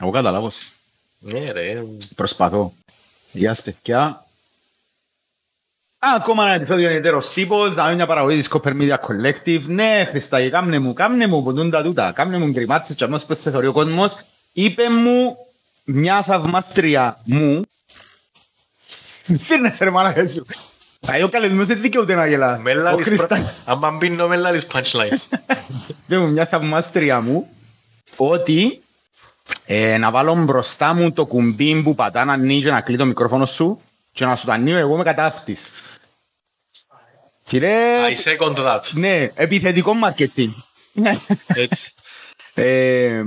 Εγώ καταλάβω. Ναι ρε. Προσπαθώ. Γεια σας παιδιά. Α, ακόμα ένα επεισόδιο ιδιαίτερος τύπος, θα είναι μια παραγωγή της Copper Media Collective. Ναι, Χριστάκη, κάμνε μου, κάμνε μου, ποτούν τα τούτα, κάμνε μου γκριμάτσες και αμέσως πως σε θεωρεί ο κόσμος. Είπε μου μια θαυμάστρια μου. Φύρνεσαι ρε μάνα σου. Θα είναι ο καλεσμένος δεν δικαιούται να γελά. Με Ο λάλης Χριστάκης. πρα- άμα μπίνω με λάλης punchlines. Είπε μου μια θαυμάστρια μου ότι ε, να βάλω μπροστά μου το κουμπί που πατά να ανοίγει και να κλεί το μικρόφωνο σου και να σου το ανοίγω εγώ με κατάφτης. Φίλε, I second that. ναι, επιθετικό marketing. Έτσι. ε,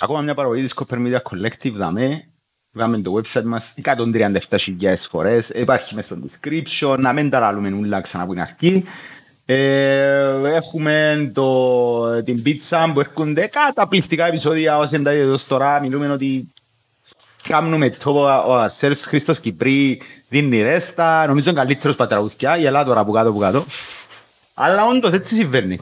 ακόμα μια παραγωγή της Copper Media Collective, δαμε. Είδαμε το website μας 137.000 φορές, υπάρχει μέσα στο description, να μην τα λαλούμε ούλα ξανά που είναι αρχή. Ε, έχουμε το, την pizza που έρχονται καταπληκτικά επεισόδια όσοι δεν τα είδατε ως τώρα, μιλούμε ότι κάνουμε το ο Σέρφς Χρήστος Κυπρί δίνει ρέστα, νομίζω είναι καλύτερος πατραγουσκιά, γελά τώρα που κάτω που κάτω. Αλλά όντως έτσι συμβαίνει.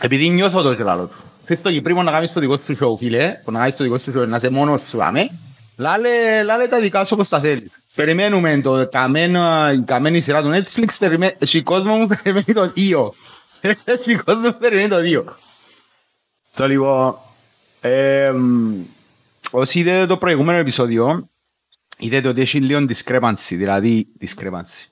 Επειδή νιώθω το και λαλό του. Χρήστο Κυπρί μόνο να κάνεις το δικό σου show, φίλε, που να κάνεις το δικό σου show, να είσαι μόνος σου, άμε. Λάλε, λάλε τα δικά σου όπως τα θέλεις. Περιμένουμε το καμένο, η καμένη σειρά του Netflix, περιμέ... έχει κόσμος μου περιμένει το 2. Έχει κόσμος που περιμένει το 2. Το λοιπόν, εμ, όσοι είδατε το προηγούμενο επεισόδιο, είδατε ότι έχει λίγο discrepancy, δηλαδή discrepancy.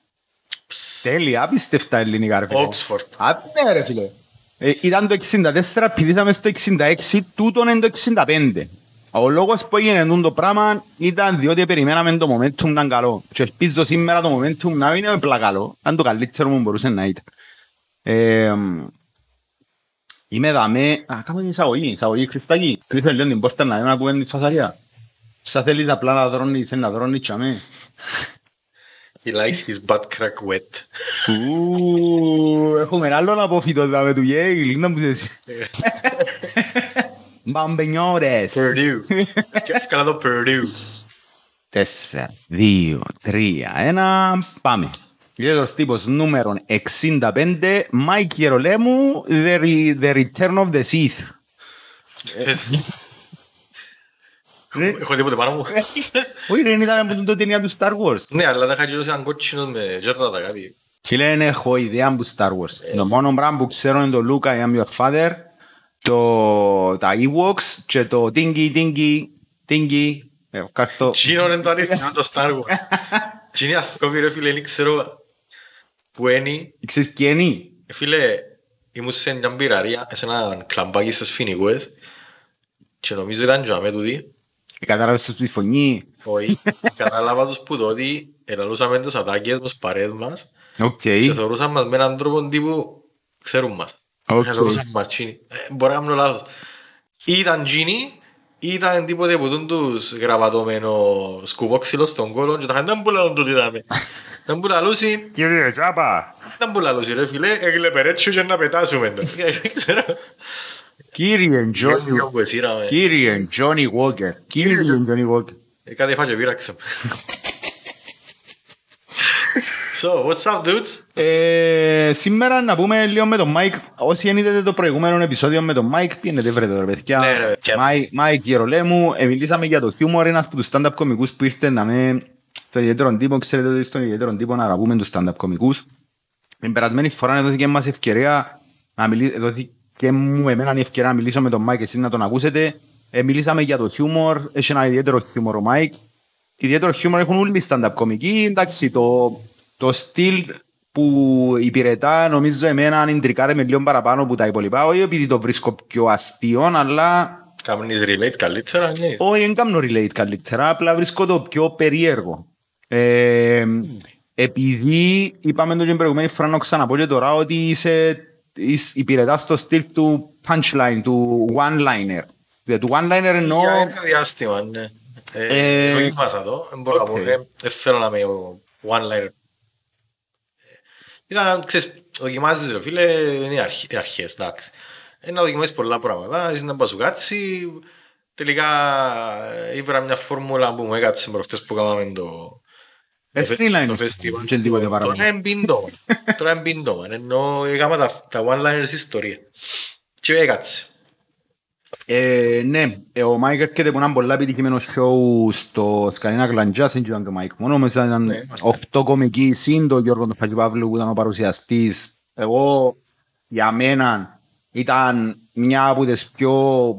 Τέλεια, απίστευτα ελληνικά ρε φίλε. Oxford. Α, ναι ρε φίλε. Ε, ήταν το 64, πηδήσαμε στο 66, τούτον είναι το 65. Ο λόγος που έγινε τούτο το πράγμα ήταν διότι περιμέναμε το momentum να είναι καλό. Και ελπίζω σήμερα το momentum να είναι απλά καλό. Αν το καλύτερο μου μπορούσε να ήταν. Ε, είμαι δαμέ... Α, κάνω την εισαγωγή. Εισαγωγή Χριστάκη. Κλείσε λίγο την πόρτα να δούμε να ακούμε την φασαρία. Σα θέλεις απλά να δρώνεις, να δρώνεις και αμέ. He likes his butt crack wet. Ου, Έχουμε ένα άλλο απόφυτο δάμε του Yale, είναι που είσαι. Μπαμπενιόρες. Purdue. Και Εύκολα το Purdue. Τέσσερα, δύο, τρία, ένα, πάμε. Ιδιαίτερος τύπος νούμερο 65, Mike Γερολέμου, The, Re- the Return of the Sith. Θες- Έχω τίποτε πάνω μου. Όχι ρε, ήταν από το ταινία του Star Wars. Ναι, αλλά δεν είχα γυρώσει έναν κότσινο με γέρδατα κάτι. Φίλε, δεν έχω ιδέα από Star Wars. Το μόνο πράγμα που ξέρω είναι το Luca, I am your father, το, τα Ewoks και το Dingy, Dingy, Dingy. Ε, Ευχαριστώ. Τσίνο είναι το αλήθεια, το Star Wars. Τσίνη αθκόβη ρε φίλε, δεν ξέρω που είναι. Ξέρεις ποιοι είναι. Ε, Φίλε, ήμουν σε μια μπειραρία, σε ένα κλαμπάκι στις Φινικούες και νομίζω ήταν και αμέ τούτοι. Ε, Κατάλαβες τη φωνή; Όχι, κατάλαβα τους που τότε ελαλούσαμε τις ατάκες μας, παρέες μας Οκ. και θεωρούσαν μας με έναν τρόπο τύπου ξέρουν μας. Οκ. Και θεωρούσαν μας τσίνοι. Ε, Μπορεί να κάνω λάθος. Ή ήταν τσίνοι ή ήταν τίποτε που τούν τους γραβατωμένο σκουπόξυλο στον κόλο και τα είχαν δεν που λαλούν τούτοι δάμε. Δεν που λαλούσι, Κύριε Τζάπα. δεν που λαλούσι ρε φίλε, έγλεπε ρε τσου και να πετάσουμε το. Δεν ξέρω. Κύριε Τζόνι. Δυο που εσύραμε. Κύριε Τζόνι Walker. Κύριε Τζόνι Walker. Ε, Κάτι έφαγε πείραξε. So, what's up dudes? Ε, σήμερα να πούμε λίγο με τον Mike. Όσοι δεν είδατε το προηγούμενο επεισόδιο με τον Mike, πιένετε βρετε ρε παιδιά. Ναι, ρε, παιδιά. Mike, Mike Γερολέμου, ε, μιλήσαμε για το χιούμορ, ένας από τους stand-up κομικούς που ήρθε να με στον ιδιαίτερο τύπο. Ξέρετε ότι στον ιδιαίτερο τύπο να αγαπούμε τους stand-up κομικούς. Την περασμένη φορά δόθηκε μας ευκαιρία να μιλήσει, δόθηκε μου εμένα η ευκαιρία να μιλήσω με τον Mike, εσείς να τον ακούσετε. Ε, μιλήσαμε για το χιούμορ, έχει ένα ιδιαίτερο χιούμορ ο Mike. Ιδιαίτερο χιούμορ έχουν όλοι οι stand-up κομικοί. Εντάξει, το, το στυλ που υπηρετά νομίζω εμένα είναι τρικάρε με λίγο παραπάνω από τα υπόλοιπα. Όχι επειδή το βρίσκω πιο αστείο, αλλά Κάμνεις relate καλύτερα, ναι. όχι, δεν κάνω relate καλύτερα, απλά βρίσκω το πιο περίεργο. Ε, επειδή είπαμε το και την προηγουμένη φορά να ξαναπώ και τώρα ότι είσαι, είσαι υπηρετάς το στυλ του punchline, του one-liner. Δηλαδή, του one-liner εννοώ... Για ένα διάστημα, ναι. Ε, Ε, δοκίμασα το, δεν μπορώ να πω, οκ. ε, δεν θέλω να είμαι ο one-liner. Ε, Ήταν, ξέρεις, δοκιμάζεις ρε φίλε, είναι οι αρχ- οι αρχές, εντάξει. Ε, να δοκιμάσεις πολλά πράγματα, εσύ να πας σου κάτσει, τελικά ε, ήβρα μια φόρμουλα που μου έκατσε προχτές που κάναμε το... Ε, το φε- streamline. το festival. Και τίποτε παραπάνω. Τώρα είναι πίντομα. Τώρα είναι πίντομα. Ενώ έκανα τα, τα one-liners ιστορία. Και έκατσε. Ε, ναι, ε, ο Μάικ έρχεται από ένα πολλά επιτυχημένο show στο Σκαλίνα Γλαντζάς, δεν ήταν το Μάικ μόνο, μέσα ήταν Ναι, είμαστε. οχτώ κομικοί, συν τον Γιώργο τον Φαγιπαύλου που ήταν ο παρουσιαστής. Εγώ, για μένα, ήταν μια από τις πιο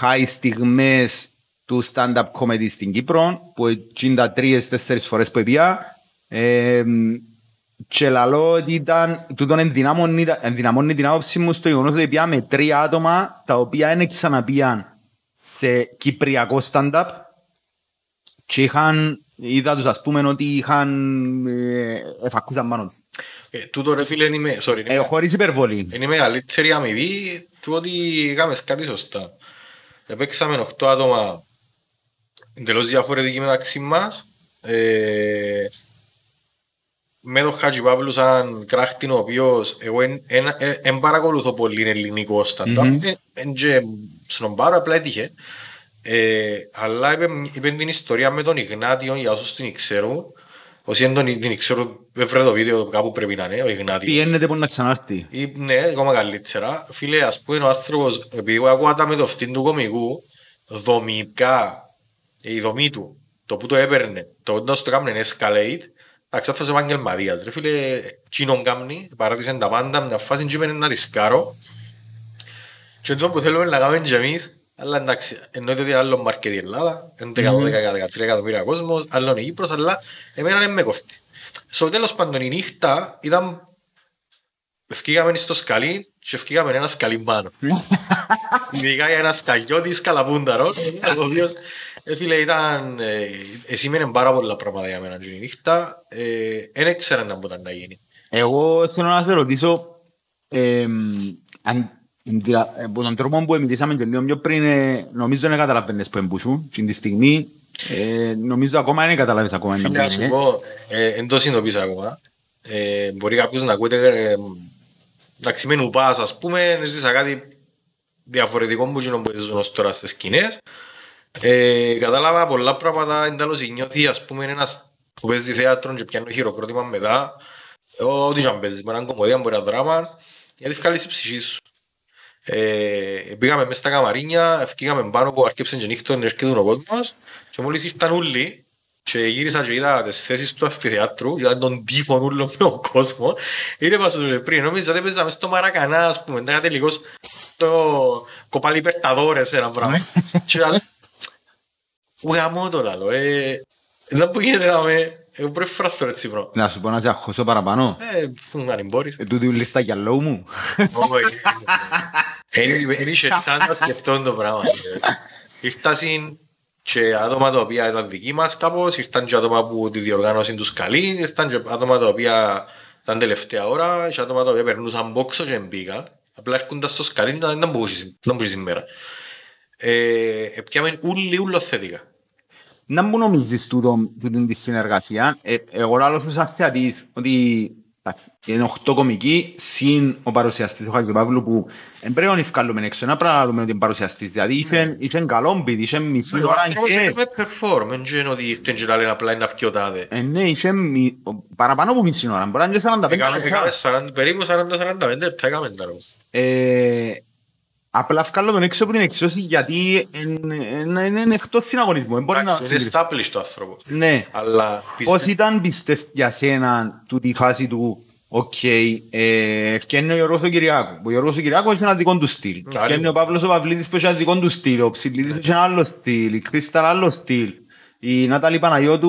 high στιγμές του stand-up comedy στην Κύπρο, που εκείνα τρεις-τέσσερις φορές που έπια. Ε, και λαλώ ότι ήταν, τούτον ενδυναμώνει, ενδυναμώνει την άποψη μου στο γεγονός ότι πήγαμε τρία άτομα τα οποία δεν ξαναπήγαν σε κυπριακό stand-up και είχαν, είδα τους ας πούμε ότι είχαν ε, εφακούσαν πάνω τους. Ε, τούτο ρε φίλε είναι, με- sorry, είναι, Ε, χωρίς υπερβολή. είναι η μεγαλύτερη αμοιβή του ότι έκαμε κάτι σωστά. Επέξαμε 8 άτομα εντελώς διαφορετικοί μεταξύ μας. Ε, με τον Χατζη Παύλου σαν κράχτην ο οποίος εγώ δεν παρακολουθώ πολύ ελληνικό stand-up. Μμμ. Εν και σνομπάρω, απλά έτυχε. Ε, αλλά είπε, είπε την ιστορία με τον Ιγνάτιο για όσους την ξέρουν. Όσοι δεν τον την ξέρουν, βρε το βίντεο κάπου πρέπει να είναι, ο Ιγνάτιος. Πιένεται που να ξανάρθει. Ή, ναι, ακόμα καλύτερα. Φίλε, ας πούμε ο άνθρωπος, επειδή εγώ ακούω τα με το φτύν του κομικού, δομικά, η δομή του, το που το έπαιρνε, το όταν το κάμνε escalate, εντάξει, αυτός επαγγελματίας. Ρε φίλε, τσίνον κάμνει, παράτησε τα πάντα, μια φάση και είπαινε να ρισκάρω. Και αυτό που θέλουμε να κάνουμε και εμείς, αλλά εντάξει, εννοείται ότι είναι άλλο μάρκετ η Ελλάδα, 11-12-13 εκατομμύρια κόσμος, άλλο είναι η Κύπρος, αλλά εμένα δεν με κόφτει. Στο τέλος πάντων η νύχτα ήταν Ευκήγαμε στο σκαλί και ευκήγαμε ένα σκαλί πάνω. Ειδικά για ένα σκαλιώτη σκαλαπούνταρο, ο οποίος, ε, φίλε, ήταν, ε, εσήμενε πάρα πολλά πράγματα για μένα την νύχτα, δεν ήξερα να μπορεί να γίνει. Εγώ θέλω να σε ρωτήσω, ε, αν, ενδυα- από τον τρόπο που μιλήσαμε και λίγο πιο πριν, ε, νομίζω δεν καταλαβαίνεις που εμπούσου. Και τη στιγμή, ε, νομίζω ακόμα δεν καταλάβεις ακόμα. Φίλε, τι να σου είναι. πω, εν το συνειδητοποίησα ακόμα. Ε, μπορεί κάποιος να ακούτε, ε, εντάξει, με νουπάς, ας πούμε, ζήσα κάτι διαφορετικό που γίνονται που ζουν ως τώρα στις σκηνές. Ε, κατάλαβα πολλά πράγματα, εντάλλως νιώθει, ας πούμε, ένας που παίζει θέατρο και πιάνει χειροκρότημα μετά, ό,τι και αν παίζεις, με έναν κομμωδία, μπορεί ένα δράμα, γιατί ευκάλεις η ψυχή σου. Ε, πήγαμε μέσα στα καμαρίνια, ευκήγαμε πάνω που αρκέψαν και νύχτων, έρχεται ο κόσμος και μόλις ήρθαν όλοι και γύρισα και είδα τις θέσεις του αμφιθεάτρου και ήταν τον τύφον ούλο με τον κόσμος είναι πάσο και πριν, νόμιζα ότι παίζαμε στο Μαρακανά ας πούμε, ήταν τελικώς το κοπάλι υπερταδόρες ένα πράγμα και λέω γαμώ το λαλό, ε, δεν που γίνεται να με, εγώ πρώτη φορά θέλω έτσι πράγμα Να σου πω να σε αχώσω παραπάνω. ε, φου, αν μπορείς Ε, τούτη ούλη στα γυαλό μου. Όχι. Δεν είχε σαν να σκεφτώ το πράγμα. Ήρθαν και άτομα τα οποία ήταν δικοί μας κάπως, ήρθαν και άτομα που τη διοργάνωσαν τους καλοί, ήρθαν και άτομα τα οποία ήταν τελευταία ώρα, και άτομα τα οποία περνούσαν μπόξο και δεν πήγαν. Απλά έρχονταν στο σκαλί, δεν ήταν που σήμερα. Ε, Επιάμε ούλοι ούλο θετικά. Να μου νομίζεις τούτο, τούτη τη συνεργασία. Ε, εγώ λάλλω σου σαν θεατής ότι εντάξει, είναι οχτώ κομικοί συν ο παρουσιαστής ο Χαγιοπαύλου που δεν πρέπει να ευκάλλουμε έξω, να πρέπει να λέμε ότι είναι παρουσιαστής. Δηλαδή είχε, είχε καλό μπιτ, είχε μισή Ο ώρα άνθρωπος και... έκανε perform, δεν είναι ότι ήρθαν και λένε απλά είναι αυκιωτάδε. Ε, ναι, είχε μι... παραπάνω από μισή ώρα, μπορεί να είναι 45 Έκαμε λεπτά. έκαμε 40 περίπου 40-45 λεπτά έκαμε τα ρόλο. Ε, απλά βγάλω τον έξω από την εξώση γιατί είναι εκτός συναγωνισμού. Δεν μπορεί να Εντάξει, είναι συγκριθεί. established το άνθρωπο. Ναι. Αλλά Πώς πιστεύω... ήταν πιστεύει για σένα τούτη η φάση του Οκ, ε, ευκαινεί ο Γιώργος ο Κυριάκου. Ο Γιώργος ο Κυριάκου έχει ένα δικό του στυλ. Άλλη. Ευκαινεί ο Παύλος ο Παυλίδης που έχει ένα δικό του στυλ. Ο Ψηλίδης έχει ένα άλλο στυλ. Η Κρίσταλ άλλο στυλ. Η Νάταλη Παναγιώτου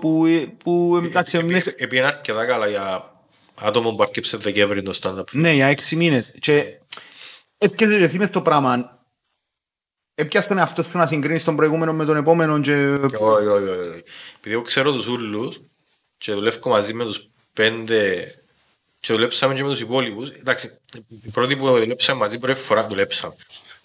που, που εντάξει, είναι- Επί αρκετά καλά για άτομο που αρκέψε Δεκέμβρη το stand-up. ναι, για έξι μήνες. Και έπιασε και εσύ μες το πράγμα. Έπιασε τον εαυτό σου να συγκρίνεις τον προηγούμενο με τον επόμενο και... Όχι, όχι, όχι, όχι. Επειδή εγώ ξέρω τους ούλους και δουλεύω μαζί με τους πέντε και δουλέψαμε και με τους υπόλοιπους. Εντάξει, οι πρώτοι που δουλέψαμε μαζί πρώτη φορά δουλέψαμε.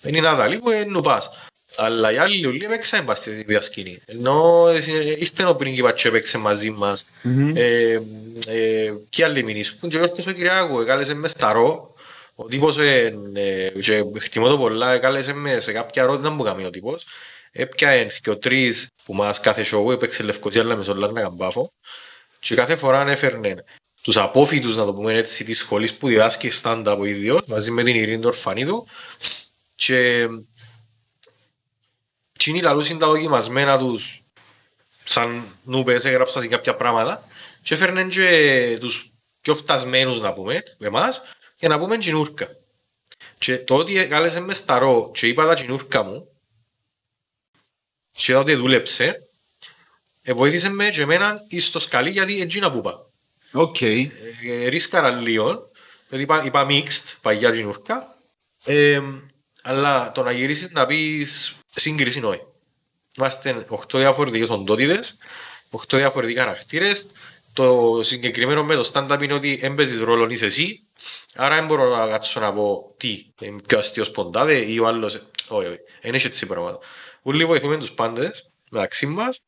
Δεν είναι άδαλοι που είναι νουπάς. Αλλά οι άλλοι ούλοι έπαιξαν πας στη διασκήνη. Ενώ ε, ήρθε ο πρίγκιπας και έπαιξε μαζί μας. Ε, ε, Και άλλοι μηνίσκουν. Και ο Γιώργος ο Κυριάκου εκάλεσε μες στα ρο. Ο τύπος, ε, ε, και εκτιμώ το πολλά, εκάλεσε με σε κάποια ερώτητα που κάνει ο τύπος. Έπιανε και ο τρεις που μας κάθε show έπαιξε Λευκοσία αλλά Μεσολάρνα Καμπάφο. Και κάθε φορά ανέφερνε τους απόφοιτους, να το πούμε έτσι, της σχολής που διδάσκει stand-up ο ίδιος, μαζί με την Ειρήνη Ορφανίδου, Και Τσινοί λαλούσαν τα δοκιμασμένα τους σαν νούπες έγραψαν σε κάποια πράγματα και έφερναν και τους πιο φτασμένους να πούμε, εμάς, για να πούμε τσινούρκα. Και το ότι κάλεσε μες σταρό και είπα τα τσινούρκα μου και το ότι δούλεψε, ε, βοήθησε με και εμένα εις το σκαλί γιατί έτσι να που είπα. Οκ. Ε, ρίσκαρα λίγο, γιατί είπα, είπα mixed, παγιά τσινούρκα, ε, αλλά το να γυρίσεις να πεις σύγκριση όχι. Είμαστε 8 διαφορετικές οντότητες, 8 διαφορετικά χαρακτήρες. Το συγκεκριμένο με το stand-up είναι ότι έμπαιζες ρόλο είσαι εσύ, άρα δεν μπορώ να κάτσω να πω τι, είμαι πιο αστείος ποντάδε ή ο άλλος, όχι, όχι, δεν έχει έτσι πράγματα. Όλοι βοηθούμε τους πάντες μεταξύ μας,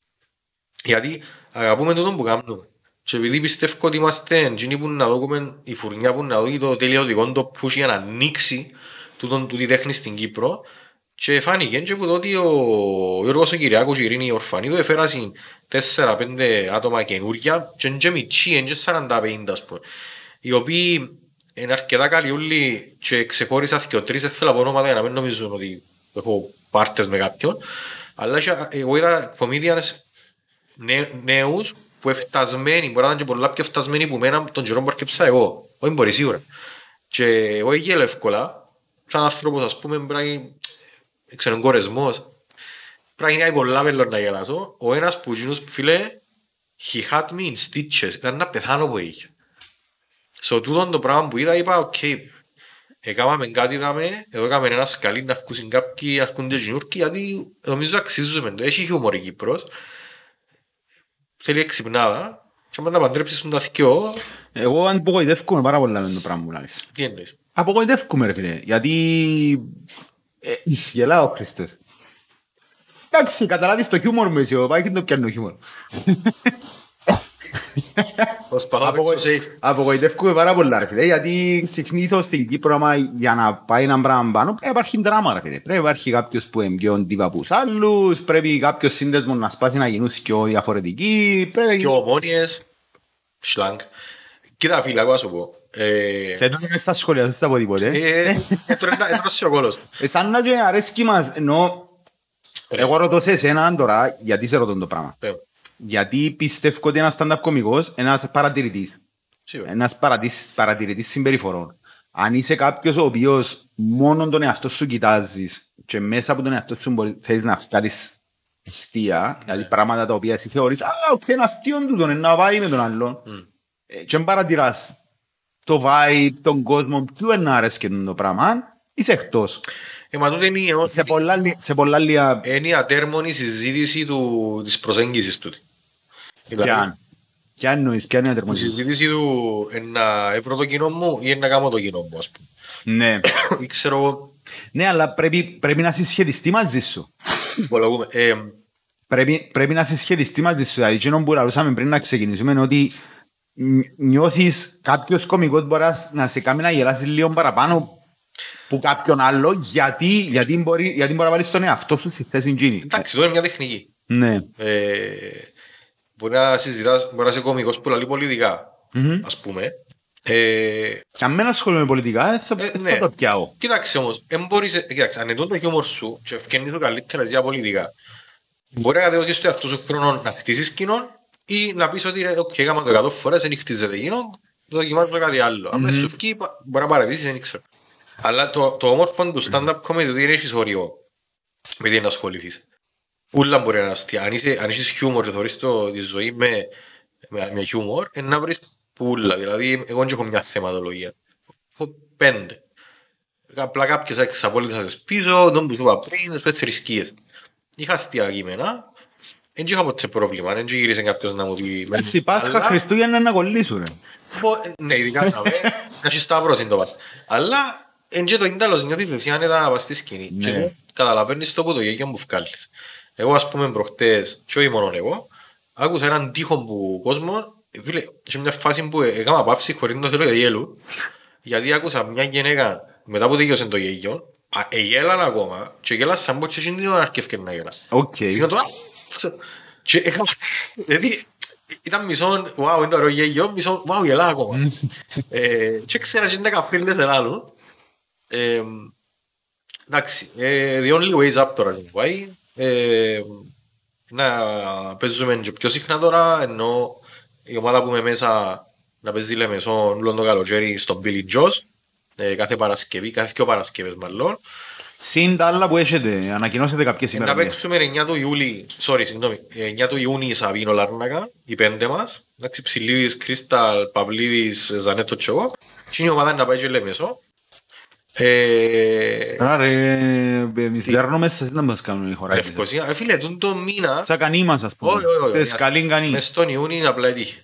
γιατί αγαπούμε τούτο που κάνουμε. Και επειδή πιστεύω ότι είμαστε εκείνοι που να δούμε, η φουρνιά που να δούμε το τελειωτικό το push για να ανοίξει τούτον τούτη τέχνη στην Κύπρο και φάνηκε και που τότε ο Γιώργος ο Κυριάκος και η Ειρήνη η Ορφανίδου έφερασαν 4-5 άτομα καινούργια και είναι και μητσί, είναι και 40-50 ας πούμε οι οποίοι είναι αρκετά καλοί όλοι και ξεχώρισα και ο τρεις δεν θέλω να πω ονόματα για να μην νομίζουν ότι έχω πάρτες με κάποιον αλλά και- εγώ είδα comedians νέ- νέους που εφτασμένοι, μπορεί να είναι και πολλά πιο εφτασμένοι που μένα τον καιρό που άρκεψα εγώ. Όχι μπορεί σίγουρα. Και εγώ γέλω εύκολα, σαν άνθρωπος ας πούμε, πρέπει ξέρω, είναι κορεσμός. Πρέπει να είναι πολλά μέλλον να γελάσω. Ο ένας που γίνους, φίλε, he had me in stitches. Ήταν να πεθάνω που είχε. Σε τούτο το πράγμα που είδα, είπα, οκ, έκαναμε κάτι, είδαμε, εδώ έκαμε ένα σκαλί να βγουν κάποιοι, να βγουν και τζινούρκοι, γιατί νομίζω αξίζουμε το. Έχει χιούμορ η Κύπρος. Θέλει εξυπνάδα. Και άμα να παντρέψεις τον τα θκυο, Εγώ απογοητεύκομαι πάρα πολλά με το πράγμα που λάβεις. τι εννοείς. Απογοητεύκομαι ρε φίλε, γιατί... Ε, γελάω ο Χριστός. Εντάξει, καταλάβεις το χιούμορ μου εσύ, ο πάει και το πιάνω χιούμορ. Προσπαθώ να παίξω Απογοη- safe. Απογοητεύκομαι πάρα πολλά ρε φίλε, γιατί συνήθως στην Κύπρο άμα για να πάει ένα πράγμα πάνω πρέπει να υπάρχει δράμα ρε φίλε. Πρέπει να υπάρχει κάποιος που είναι πιο ντύπα από τους άλλους, πρέπει κάποιος σύνδεσμος να σπάσει να γίνουν πιο διαφορετικοί, πρέπει... Και ομόνιες, σλάνγκ. Κοίτα φίλε, εγώ να σου πω. Ε, Σε τούτο δεν θα σχολιάσω, δεν θα πω τίποτε. ε, έτρωε- έτρωσε ο κόλος. Ε, σαν να και αρέσκει μας, ενώ Ρε. εγώ ρωτώ σε εσένα τώρα, γιατί σε ρωτώ το πράγμα. Ε, Γιατί πιστεύω ότι ένας stand-up κωμικός, ένας παρατηρητής, Σίγουρα. ένας παρατης- παρατηρητής συμπεριφορών. Αν είσαι κάποιος ο οποίος μόνο τον εαυτό σου κοιτάζεις και μέσα από τον εαυτό σου μπορείς, θέλεις να φτάρεις αστεία, δηλαδή πράγματα τα οποία εσύ θεωρείς «Α, οκ, είναι αστείο τούτο, είναι να πάει με τον άλλον». Ε, Και αν παρατηράς το vibe, τον κόσμο, ποιου είναι να αρέσκει το πράγμα, είσαι εκτός. Ε, μα τούτο είναι η- Σε πολλά, λι- σε πολλά λίγα είναι η ατέρμονη συζήτηση του, της προσέγγισης τούτη. κι αν. Κι αν εννοείς, κι αν είναι Η ατερμονική. συζήτηση του είναι να εύρω το κοινό μου ή είναι να κάνω το κοινό μου, ας πούμε. Ναι. Ή ξέρω εγώ, Ναι, αλλά πρέπει, πρέπει να συσχετιστεί μαζί σου. υπολογούμε. Ε, Πρέπει, πρέπει να συσχετιστεί μαζί σου. Δηλαδή, εκείνο που λαλούσαμε πριν να ξεκινήσουμε είναι ότι νι- νιώθεις κάποιος κωμικός μπορεί να- να σε κάνει να γελάσεις λίγο παραπάνω που κάποιον άλλο γιατί, γιατί, μπορεί, γιατί μπορεί να βάλεις τον εαυτό σου στη θέση εκείνη. εντάξει, εδώ είναι μια τεχνική. Ναι. Ε, μπορεί να συζητάς, μπορεί να είσαι κωμικός που λαλεί πολιτικά, ας πούμε. Ε, Αν μην ασχολούμαι με πολιτικά, δεν θα, Ε, δεν ναι. θα το πιάω. Κοίταξε όμως, εν μπορείς, ε, κοίταξε, αν είναι το χιούμορ σου και εφκαίνεις το καλύτερα για πολιτικά, μπορεί να κατεβοκείς το εαυτό σου χρόνο να χτίσεις κοινό ή να πεις ότι ρε, οκ, έκανα το 100 φορές, δεν χτίζεται κοινό, δοκιμάζω κάτι άλλο. Αν δεν σου βγει, πα- μπορεί να παρατήσεις, δεν ξέρω. Αλλά το, το όμορφο του stand-up comedy ότι δεν έχεις όριο με τι να ασχοληθείς. Ούλα μπορεί να είναι αστεία. Αν, είσαι, αν έχεις χιούμορ και θεωρείς το, τη ζωή με, με, με χιούμορ, είναι να βρεις πουλα. Δηλαδή, εγώ δεν έχω μια θεματολογία. Έχω πέντε. Απλά κάποιες εξαπόλυτες πίσω, τον που σου είπα πριν, τις θρησκείες. Είχα αστεία κείμενα, δεν είχα ποτέ πρόβλημα, δεν γύρισε κάποιος να μου πει... Εντάξει, Πάσχα Αλλά- Χριστούγεννα να κολλήσουν. ρε. Μπο- Ναι, ειδικά θα με, να έχει σταύρος είναι το πας. Αλλά, εν και το ίνταλος νιώθεις εσύ άνετα να πας στη σκηνή. Ναι. Και του καταλαβαίνεις το που το γέγιο που βγάλεις. Εγώ ας πούμε προχτές, και όχι μόνο εγώ, άκουσα έναν τείχο που κόσμος, φίλε, σε μια φάση που έκανα παύση χωρίς να το θέλω γέλου, γιατί άκουσα μια γυναίκα μετά που τελειώσε το γέγιο, α, εγέλαν ακόμα και γέλασαν σαν πως και εκείνη την ώρα αρκεύκε να γέλα. Οκ. Είναι το «Α!» και έκανα, δηλαδή ήταν μισό, wow, είναι το ωραίο γέγιο, μισό, wow, γελά ακόμα. Ε, Και ξέρα και είναι καφρίλες ελάλου. Ε, Εντάξει, ε, the only way is up τώρα να πάει. Ε, να παίζουμε και πιο συχνά τώρα, ενώ η ομάδα που είμαι μέσα να παίζει Λεμεσό όλο το καλοκαίρι στον Billy Joss, ε, κάθε Παρασκευή, κάθε δύο Παρασκευές μάλλον. Συν τα άλλα που έχετε, ανακοινώσετε κάποιες Ε, να ημερομηνίες. παίξουμε 9 του Ιούλη, sorry, συγγνώμη, 9 του Ιούνιου Σαβίνο Λάρνακα, οι πέντε μας. Εντάξει, Ψηλίδης, Κρίσταλ, Παυλίδης, Ζανέτο και εγώ. Και η ομάδα είναι να πάει και Λεμεσό. Ε, Άρα ρε, εμείς δέρνουμε σας να μας κάνουν οι χωράκες. Λευκοσία. Ε, φίλε, τον το μήνα, Σαν κανείς μας ας πούμε. όχι, όχι, όχι, Τες καλήν κανείς. μες στον Ιούνιο απλά έτυχε.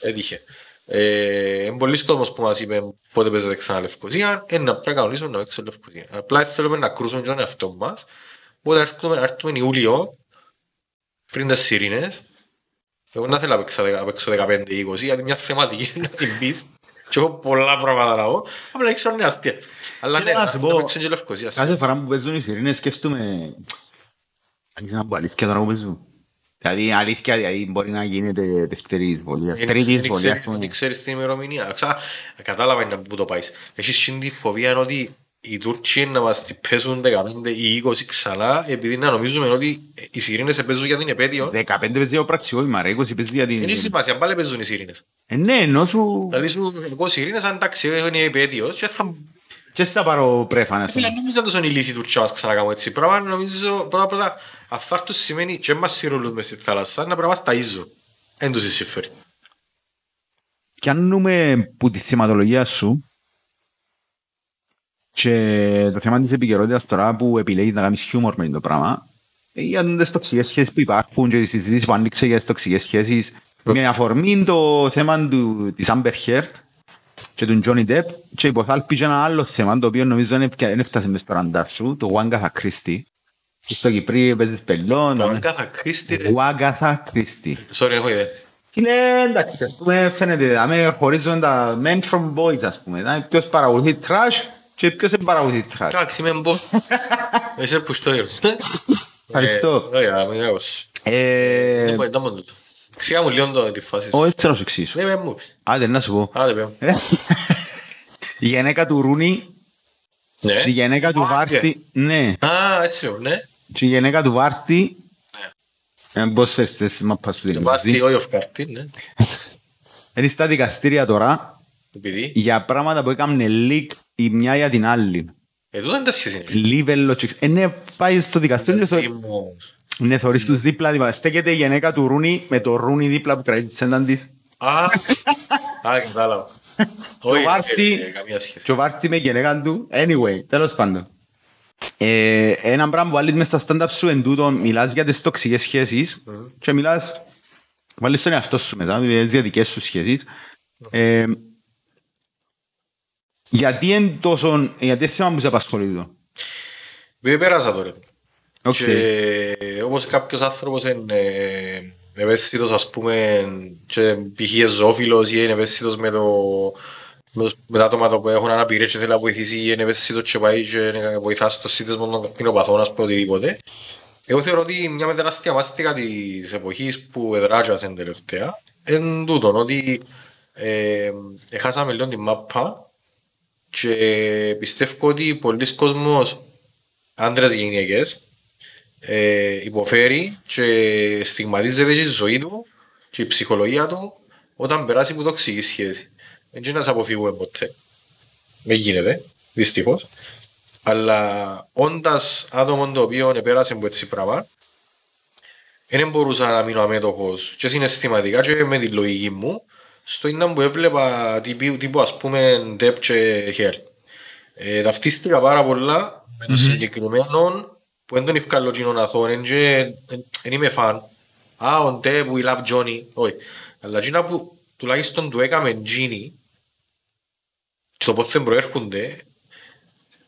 Έτυχε. Ε, είναι πολλοί κόσμος που μας είπε πότε παίζετε ξανά Λευκοσία, ε, να πρέπει να κανονίσουμε να παίξουμε Λευκοσία. Απλά θέλουμε να κρούσουμε τον εαυτό μας, οπότε έρθουμε, έρθουμε Ιούλιο, πριν τις σιρήνες, εγώ να θέλω να παίξω δεκα- να παίξω 15-20, γιατί μια θεματική είναι να την πεις, και έχω πολλά πράγματα να πω, απλά έξω είναι αστεία. Αλλά Κοίτα, ναι, να να σου να πω, παίξουμε και Λευκοσία. Κάθε φορά που παίζουν οι σιρήνες σκέφτομαι... Αν είσαι να πω αλήθεια τώρα που παίζουν. Δηλαδή αλήθεια δηλαδή, μπορεί να γίνεται δεύτερη εισβολή, Δεν τρίτη ξέρεις- εισβολή ας πούμε. Δεν ξέρεις την ημερομηνία. Ξα- Κατάλαβα είναι που το πάεις. Έχεις και τη φοβία ότι οι Τούρκοι να μας την παίζουν 15 ή 20 ξανά επειδή να νομίζουμε ότι οι Σιρήνες σε παίζουν για την επέτειο. 15 παίζει ο πραξιόημα ρε, 20 παίζει για Δεν έχει την... σημασία, πάλι παίζουν οι Σιρήνες. Ε, ναι, ενώ σου... Δηλαδή σου, εγώ Σιρήνες αν εντάξει είναι η επέτειος και θα... Και θα πάρω πρέφα να Φίλε, πούμε. νόμιζα τόσο είναι ηλίθιοι οι Τούρκοι να μας ξανακάμουν έτσι. Πράγμα νομίζω πρώτα πρώτα αφάρτους σημαίνει και μας σιρολούν μες στη θάλασσα να πράγμα στα ίζουν. Εν τους συμφέρει. Πιάνουμε που τη θεματολογία σου και το θέμα της επικαιρότητας τώρα που επιλέγεις να κάνεις χιούμορ με το πράγμα ε, για τις τοξικές σχέσεις που υπάρχουν και τις συζητήσεις που άνοιξε για τις τοξικές σχέσεις με αφορμή το θέμα του, της Amber Heard και του Johnny Depp και υποθάλπει και ένα άλλο θέμα το οποίο νομίζω δεν έφτια- δεν έφτασε μες στο ραντάρ σου το Wagatha Christie και στο Κυπρί παίζεις πελών Το Αγκάθα Κρίστη ρε. Wagatha Christie Sorry, έχω ιδέα. είναι εντάξει, ας πούμε φαίνεται, δάμε χωρίζουν τα men from boys, ας πούμε. Δηλαδή, ποιος παραγωγεί trash και ποιος δεν παραγωγεί trash. Εντάξει, με μπω. Είσαι που στο γύρω. Ευχαριστώ. Ε, Ωραία, μην έκος. Ε, Δεν μπορεί να μόνο τούτο. Ξηγά μου λίγο το- τη φάση σου. Όχι, έτσι να σου εξήσω. Ναι, με μου πεις. Άντε, να σου πω. Άντε, πέ μου. Ε, Η γυναίκα του Ρούνι, Ναι. και η γυναίκα του Α, Βάρτη, ναι, Α, έτσι λέω, ναι. και η γυναίκα του Βάρτη, ε, πώς φέρεις τις μάπας του την Βάρτη, μαζί. όχι of καρτί, ναι. Είναι στα δικαστήρια τώρα Επειδή; για πράγματα που έκαμε leak η μια για την άλλη. Ε, τούτο είναι τα σχέση. είναι. Λίβελο και... Ε, ναι, πάει στο δικαστήριο και θω- Ζήμος. Ναι, θωρείς τους δίπλα, δίπλα. Στέκεται η γυναίκα του Ρούνι με το Ρούνι δίπλα που κρατεί τη σένταν της. Α, α, κατάλαβα. Όχι, Βάρτη- ε, ε, καμία σχέση. Και ο Βάρτη με γυναίκα του. Anyway, τέλος πάντων. Ε, ένα πράγμα που βάλεις μες στα stand-up σου εν τούτο, μιλάς για τις τοξικές σχέσεις και μιλάς, βάλεις τον εαυτό σου μετά, μιλάς για δικές σου σχέσεις. Ε, γιατί είναι τόσο, γιατί είναι θέμα που σε απασχολεί τούτο. Επειδή πέρασα τώρα. Οκ. Και όπως κάποιος άνθρωπος είναι ε, ευαίσθητος ας πούμε και π.χ. ζωόφιλος ή είναι ευαίσθητος με, το, με, το- με τα άτομα που έχουν αναπηρία και θέλει να βοηθήσει ή είναι ευαίσθητος και πάει και να βοηθάς στο σύνδεσμο των καρκινοπαθών ας πούμε οτιδήποτε. Εγώ θεωρώ ότι μια με τεράστια μάστιγα της εποχής που εδράτζασαν τελευταία είναι τούτον ότι ε, έχασαμε λίγο την μάπα και πιστεύω ότι πολλοί κόσμος άντρες και γυναίκες ε, υποφέρει και στιγματίζεται και η ζωή του και η ψυχολογία του όταν περάσει από τοξική σχέση. Δεν ξέρω να σε αποφύγουμε ποτέ. Δεν γίνεται, δυστυχώς. Αλλά όντας άτομο το οποίο πέρασε από έτσι πράγμα, δεν μπορούσα να μείνω αμέτωχος και συναισθηματικά και με τη λογική μου στο ήταν που έβλεπα τύπου, τύπου ας πούμε Depp και Heard. Ε, ταυτίστηκα πάρα πολλά με το συγκεκριμένο που δεν τον ευκάλλω κοινών αθών, δεν είμαι φαν. Α, ο Depp, we love Johnny. Όχι. Αλλά εκείνα που τουλάχιστον του έκαμε Gini και το πότε προέρχονται,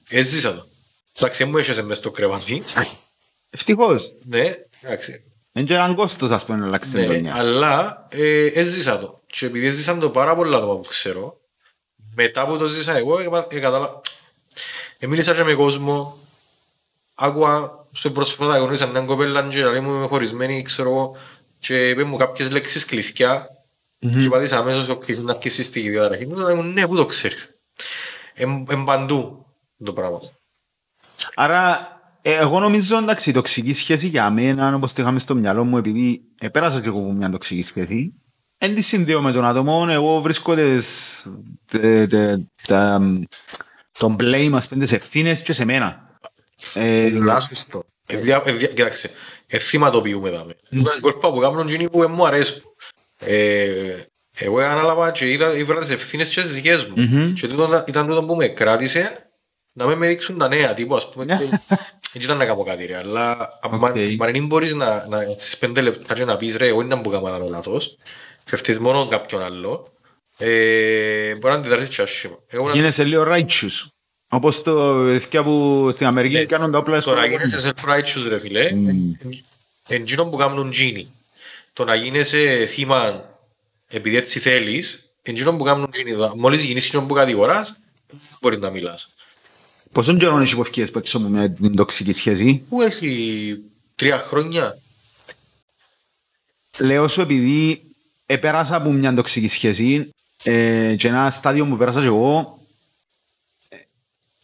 έζησα το. Εντάξει, δεν μου έσχεσε μες στο κρεβάτι. Ευτυχώς. Ναι, εντάξει. Είναι και έναν κόστος ας πούμε να αλλάξει την Ναι, χρονιά. αλλά ε, έζησα το. Και επειδή έζησαν το πάρα πολλά άτομα που ξέρω, μετά που το ζήσα εγώ, ε, ε, κατάλα... ε, μίλησα και με κόσμο, άκουα σε πρόσφατα γνώρισα μια κοπέλα και λέει μου είμαι χωρισμένη, ξέρω εγώ, και είπε μου κάποιες λέξεις κλειθιά και πατήσα αμέσως ο κλεισί να αρχίσει στη διαταραχή μου, λέει μου ναι, πού το ξέρεις. Εμ, εμ παντού το πράγμα. Άρα, ε, εγώ νομίζω εντάξει, η τοξική σχέση για μένα, όπως το είχαμε στο μυαλό μου, επειδή επέρασα και εγώ από μια τοξική σχέση, εν τη συνδέω με τον άτομο, εγώ βρίσκω τις, τε, τε, τα, τον blame, ας πούμε, τις ευθύνες και σε μένα. Ε, Λάσχιστο. Ε, δια- ε, δια- Κοιτάξτε, ε, θυματοποιούμε δάμε. Ήταν κόλπα που κάνουν εκείνοι που μου αρέσουν. Ε, Εγώ ανάλαβα και είδα ήβρα τις ευθύνες και τις δικές μου. Και τούτο ήταν τούτο που με κράτησε να με με ρίξουν τα νέα τύπου, ας πούμε. Και Δεν ήταν να κάνω κάτι ρε, αλλά άμα Οκ. άμα δεν μπορείς να, να, στις πέντε λεπτά και να πεις ρε, εγώ είναι που κάνω άλλο λάθος, φεύγεις μόνο κάποιον άλλο, ε, μπορεί να αντιδράσεις και άσχημα. Εγώ να- Γίνεσαι λίγο righteous. Όπως το παιδιά που στην Αμερική Ναι. κάνουν τα όπλα στο Το να γίνεσαι self-righteous ρε φίλε, εν εκείνο που κάνουν τζίνι. Το να γίνεσαι θύμα επειδή έτσι θέλεις, εν εκείνο που κάνουν τζίνι. Μόλις γίνεις εκείνο που κατηγοράς, μπορεί να μιλάς. Πόσον καιρό έχει υποφκίες που έξω με την τοξική σχέση; Πού έχει τρία χρόνια. Λέω σου επειδή επέρασα από μια τοξική σχέση ε, και ένα στάδιο που πέρασα και εγώ ε,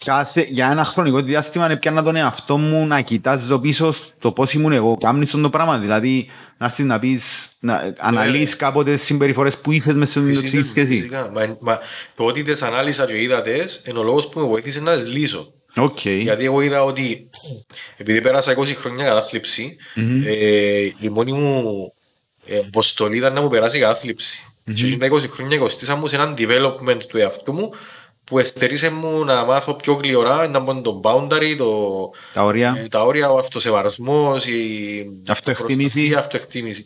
κάθε, για ένα χρονικό διάστημα έπιανα τον εαυτό μου να κοιτάζω πίσω στο πώς ήμουν εγώ. Κάμνεις τον το πράγμα, δηλαδή να έρθεις να πεις, να αναλύσεις κάποτε τις συμπεριφορές που είχες μέσα στην τοξική Φυσικά, σχέση. φυσικά. Μα, μα, το ότι τις ανάλυσα και είδα τες, είναι ο λόγος που με βοήθησε να τις λύσω. Οκ. Γιατί εγώ είδα ότι επειδή πέρασα 20 χρόνια κατάθλιψη, ε, η μόνη μου ε, αποστολή ήταν να μου περάσει η κατάθλιψη. Και εκείνα τα 20 χρόνια κοστίσαν μου σε έναν development του εαυτού μου που εστερήσε μου να μάθω πιο γλυωρά να πω το boundary, το, Τα όρια. ε, τα όρια, ο αυτοσεβαρασμός, η Αυτοεκτίμηση. προστασία, αυτοεκτίμηση.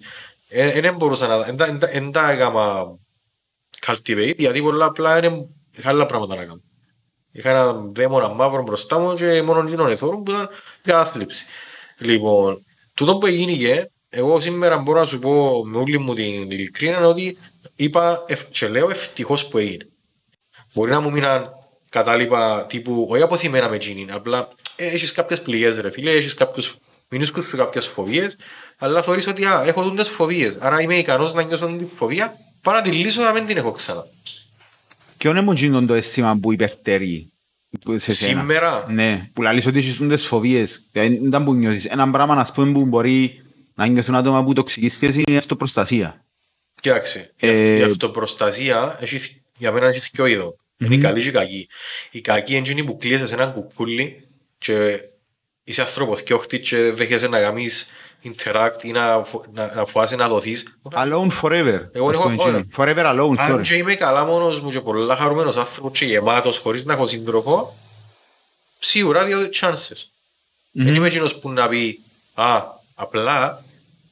Ε, Δεν μπορούσα να... εν τα- εν τα- Εν τα έκανα cultivate, γιατί πολλά απλά είναι- είχα άλλα πράγματα να κάνω. Είχα ένα δαίμονα μαύρο μπροστά μου και μόνο γίνον εθώρου που ήταν η κατάθλιψη. Λοιπόν, τούτο που έγινε, εγώ σήμερα μπορώ να σου πω με όλη μου την ειλικρίνεια είναι ότι είπα ευ- και λέω ευτυχώς που έγινε. Μπορεί να μου μείναν κατάλοιπα τύπου, όχι αποθυμένα με εκείνη, απλά ε, έχεις κάποιες πληγές ρε φίλε, έχεις κάποιους μηνύσκους σου κάποιες φοβίες, αλλά θεωρείς ότι α, έχω τούντες φοβίες, άρα είμαι ικανός να νιώσω τη φοβία, παρά να τη λύσω να μην την έχω ξανά. Ποιο είναι μου γίνον το αίσθημα που υπερτερεί που- σε σένα. Σήμερα; Ναι, που λαλείς ότι έχεις τις φοβίες. Δεν ήταν που νιώσεις. Ένα πράγμα να πούμε που μπορεί να νιώθουν άτομα που τοξικής σχέσης είναι η αυτοπροστασία. Κοίταξε, η Ε, αυτο- η αυτοπροστασία έχει, για μένα έχει δυο είδο. Είναι η καλή και η κακή. Η κακή είναι εκείνη που κλείσαι σε έναν κουκούλι και είσαι άνθρωπος και όχι και δέχεσαι να κάνεις interact ή να, φο- να, να φοβάσαι να δοθείς. Alone forever. Εγώ Ας έχω- πούμε εκείνο. Forever alone, Αν sorry. και είμαι καλά μόνος μου και πολλά χαρούμενος άνθρωπος και γεμάτος χωρίς να έχω σύντροφο, σίγουρα δύο chances. Δεν είμαι εκείνος που να πει «Α, απλά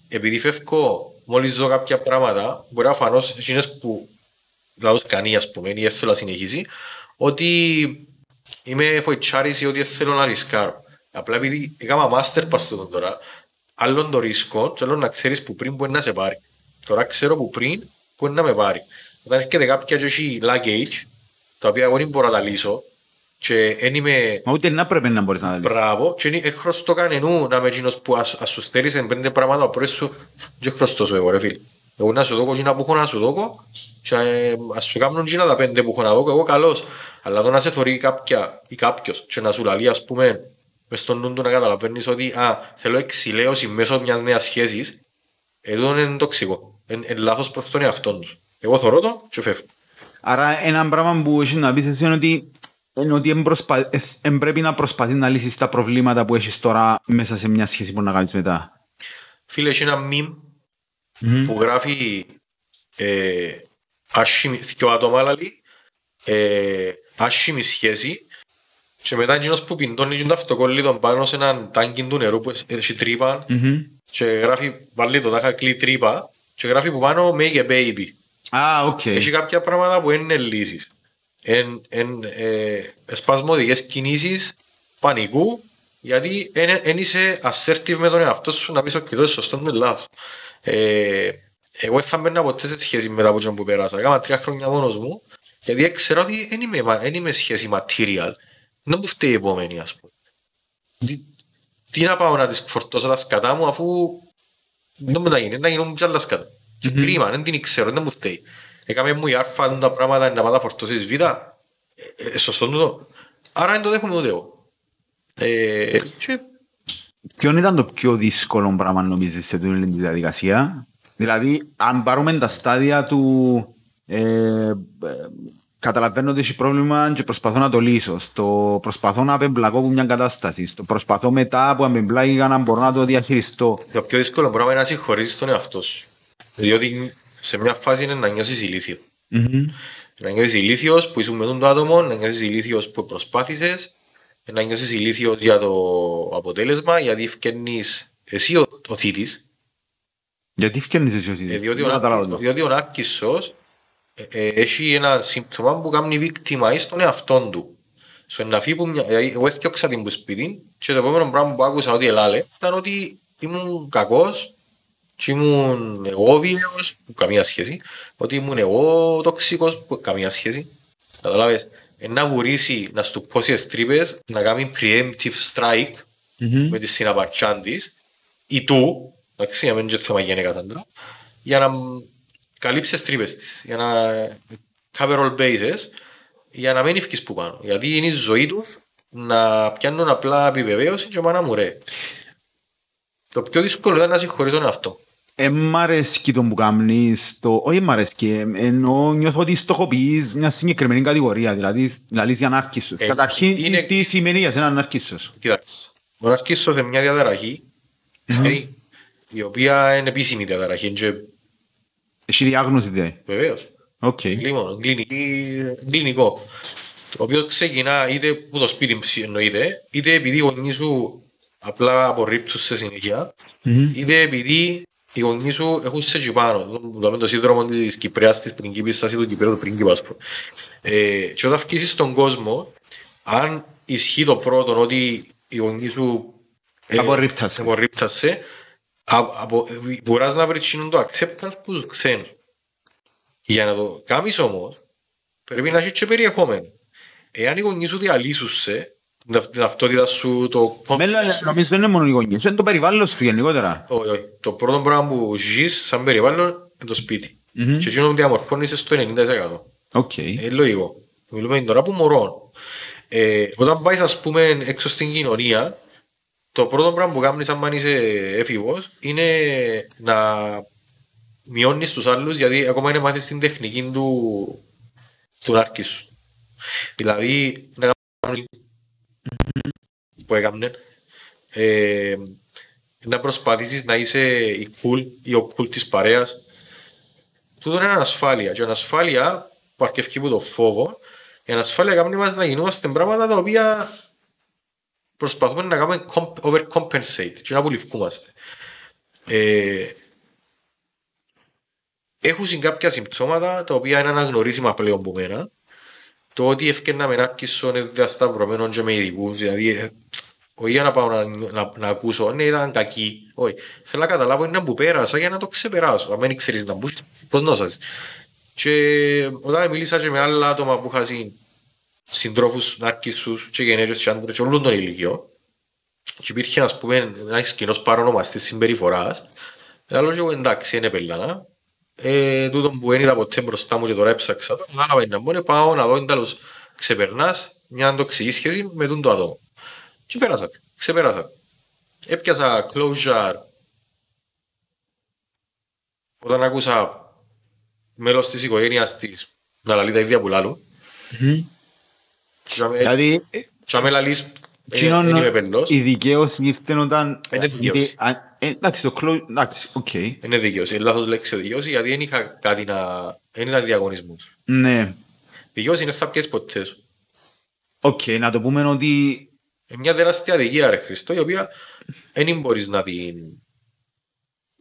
επειδή φεύγω μόλις ζω κάποια πράγματα, μπορεί να φανώ εκείνες που λαός κανεί ας πούμε, ή δεν θέλω να συνεχίσει, ότι είμαι φοητσάρης ή ότι δεν θέλω να ρισκάρω. Απλά επειδή έκανα μάστερ πας τούτον τώρα, άλλον το ρίσκο και άλλον να ξέρεις που πριν μπορεί να σε πάρει. Τώρα ξέρω που πριν μπορεί να με πάρει. Όταν έρχεται κάποια και έχει luggage, τα οποία εγώ δεν μπορώ να τα λύσω και δεν είμαι Μα ούτε να πρέπει να μπορείς να τα λύσεις. Μπράβο, και είναι χρωστό κανενού να είμαι εκείνος που ας, ας σου στέλνεις πέντε πράγματα πριν σου και χρωστό σου εγώ ρε φίλε. Εγώ να σου δώκω εκείνα που έχω να σου δώκω και ε, ας σου κάνουν εκείνα τα πέντε που έχω να δώκω εγώ καλώς. Αλλά εδώ να σε θωρεί κάποια ή κάποιος και να σου λαλεί ας πούμε μες στον νου του να καταλαβαίνεις ότι α, θέλω εξηλαίωση μέσω μιας νέας σχέσης εδώ είναι τοξικό. Είναι είναι λάθος προς τον εαυτό τους. Εγώ θωρώ το και φεύγω. Άρα ένα πράγμα που έχεις να πεις εσύ είναι ότι είναι ότι εν προσπα... ε, εν πρέπει να προσπαθείς να λύσεις τα προβλήματα που έχεις τώρα μέσα σε μια σχέση που να κάνεις μετά. Φίλε, έχει ένα meme που γράφει ε, άσχημη, δυο άτομα λαλεί, ε, άσχημη σχέση και μετά εκείνος που πιντώνει το αυτοκόλλητο πάνω σε έναν τάγκιν του νερού που έχει τρύπα και γράφει, βάλει το τάχα κλεί τρύπα και γράφει που πάνω make a baby. Α, οκ. Έχει κάποια πράγματα που δεν είναι λύσεις. Εν, εν, ε, σπασμωδικές κινήσεις πανικού γιατί δεν είσαι assertive με τον εαυτό σου να πεις ότι το σωστό είναι λάθος. Ε, εγώ δεν θα μπαίνα ποτέ σε σχέση μετά από τον που πέρασα. Έκανα τρία χρόνια μόνος μου γιατί ξέρω ότι δεν είμαι, μα- δεν είμαι σχέση material. Δεν μου φταίει η επόμενη ας πούμε. Τι, τι να πάω να τις φορτώσω τα σκατά μου αφού δεν μου τα γίνει, να γίνουν κι άλλα σκατά. Και κρίμα, δεν την ξέρω, δεν μου φταίει. Έκαμε μου η άρφα τα πράγματα να πάω να φορτώσεις β, ε, ε, σωστό τούτο. Άρα δεν το δέχομαι ούτε εγώ. Ε, και Ποιο ήταν το πιο δύσκολο πράγμα νομίζεις σε τούτη τη διαδικασία; Δηλαδή, αν πάρουμε τα στάδια του ε, ε, καταλαβαίνω ότι έχει πρόβλημα και προσπαθώ να το λύσω. Στο προσπαθώ να απεμπλακώ από μια κατάσταση. Στο προσπαθώ μετά που απεμπλάκει για να μπορώ να το διαχειριστώ. το πιο δύσκολο πράγμα είναι να συγχωρήσεις τον εαυτό σου. Διότι σε μια φάση είναι να νιώσεις ηλίθιο. Μμμ. Να νιώσεις ηλίθιος που ήσουν με τον το άτομο, να νιώσεις ηλίθιος που προσπάθησες, να νιώσεις ηλίθιος για το αποτέλεσμα, γιατί ευκαινείς εσύ ο, ο θήτης, Γιατί φτιάχνεις εσύ εσύ. ε, διότι, ο, Δεν καταλαβαίνω. Νάρκη- διότι ο Νάρκισσος ε, ε, έχει ένα σύμπτωμα που κάνει βίκτημα στον εαυτόν του. Στο να φύγει που μια, δηλαδή, εγώ έφτιαξα την που σπίτι και το επόμενο πράγμα που άκουσα ότι ελάλε ήταν ότι ήμουν κακός και ήμουν εγώ βίαιος, που καμία σχέση, ότι ήμουν εγώ τοξικός, που καμία σχέση. Καταλάβες, ε, να βουρήσει, να στου πώσει τις τρύπες, να κάνει preemptive strike Μμμ. με τη συναπαρτσάν της ή του, εντάξει, για να μην είναι θέμα γυναίκας άντρα, για να καλύψεις τις τρύπες της, για να cover all bases, για να μην ευκείς που πάνω. Γιατί είναι η ζωή τους να πιάνουν απλά επιβεβαίωση και μάνα μου ρε. Το πιο δύσκολο ήταν να συγχωρήσω τον εαυτό. Ε, μ' αρέσκει το που κάνεις, το... όχι μ' αρέσκει, ε, ενώ νιώθω ότι στοχοποιείς μια συγκεκριμένη κατηγορία, δηλαδή λαλείς για νάρκισσους. Ε, Καταρχήν, είναι- τι σημαίνει για σένα νάρκισσος. Κοιτάξτε, ο νάρκισσος ένι μια διαταραχή, ε, η οποία είναι επίσημη διαταραχή, και Έχει διάγνωση δηλαδή. βεβαίως. Οκ. Λίμωνο, κλινική, κλινικό. Το οποίο ξεκινά είτε που το σπίτι ψ- εννοείται, είτε επειδή οι γονείς σου απλά απορρίπτουν σε συνέχεια, Μμμ. είτε επειδή οι γονείς σου έχουν σε εκεί πάνω. Το- Το, το σύνδρομο της Κυπρέας, της πριγκίπισσας ή του Κυπρέου του πρίγκιπα, ας πούμε. Ε, και όταν αυκήσεις στον κόσμο, αν ισχύει το πρώτο ότι οι γονείς σου ε, Απορρίπτασαι. απορρίπτασαι, α- απο- μπορείς να βρεις εκείνον το acceptance που τους ξένους. Για να το κάνεις όμως, πρέπει να έχεις και περιεχόμενο. Εάν οι γονείς σου διαλύσουν σε, την ταυτ- την ταυτότητα σου, το, μέλλον, confidence σου, νομίζω δεν είναι μόνο οι γονείς, είναι το περιβάλλον σου γενικότερα. όχι, όχι. Το πρώτο πράγμα που ζεις σαν περιβάλλον είναι το σπίτι. Και εκείνο που διαμορφώνεσαι στο 90%. Οκ. Ε, λογικό. Μιλούμε τώρα που μωρών. Ε, όταν πάεις, ας πούμε, έξω στην κοινωνία, το πρώτο πράγμα που κάνεις αν είσαι έφηβος είναι να μειώνεις τους άλλους γιατί ακόμα εν έμαθες την τεχνική του, του νάρκη σου. Δηλαδή, να κάνεις που έκαμνε, ε, να προσπαθήσεις να είσαι η cool ή ο cool της παρέας Τούτο είναι ανασφάλεια. Και ανασφάλεια που αρκευκεί από το φόβο, η ανασφάλεια κάνει μας να γινόμαστε πράγματα τα οποία προσπαθούμε να κάνουμε comp- overcompensate και να απολυφκούμαστε. Ε, έχουν κάποια συμπτώματα τα οποία είναι αναγνωρίσιμα πλέον από μένα. Το ότι ευκαιρνά με νάρκησο είναι διασταυρωμένο και με ειδικούς, δηλαδή ε, όχι για να πάω να, να, να ακούσω, ναι ήταν κακή, όχι. Θέλω να καταλάβω είναι που πέρασα για να το ξεπεράσω. Αν δεν ξέρεις να μπούσεις, πώς να σας. Και όταν μίλησα και με άλλα άτομα που είχαν συντρόφους νάρκισσους και γενέριους και άντρες και όλων των ηλικιών και υπήρχε ας πούμε ένας κοινός παρονομαστής συμπεριφοράς λέω και εγώ εντάξει είναι πελάνα ε, τούτο που δεν είδα ποτέ μπροστά μου και τώρα έψαξα το κατάλαβα είναι μόνο πάω να δω εν τέλος ξεπερνάς μια τοξική σχέση με τον το άτομο. Και πέρασα, ξεπέρασα έπιασα closure. Όταν άκουσα μέλος της οικογένειας της να λαλεί τα ίδια που λάλλουν. Και άμε- Δηλαδή, ε, και άμε λαλείς ε, εκείνον δεν είμαι πελός η δικαίωση ήρθε όταν... Είναι δικαίωση. γιατί, α, ε, Εντάξει, το close... Εντάξει, οκ. είναι δικαίωση, είναι λάθος λέξη ο δικαίωση γιατί δεν είχα κάτι να... δεν ήταν διαγωνισμός Ναι. δικαίωση είναι θα πιέσεις ποτέ σου Οκ, να το πούμε ότι... είναι μια τεράστια αδικία ρε Χριστό η οποία δεν μπορείς να την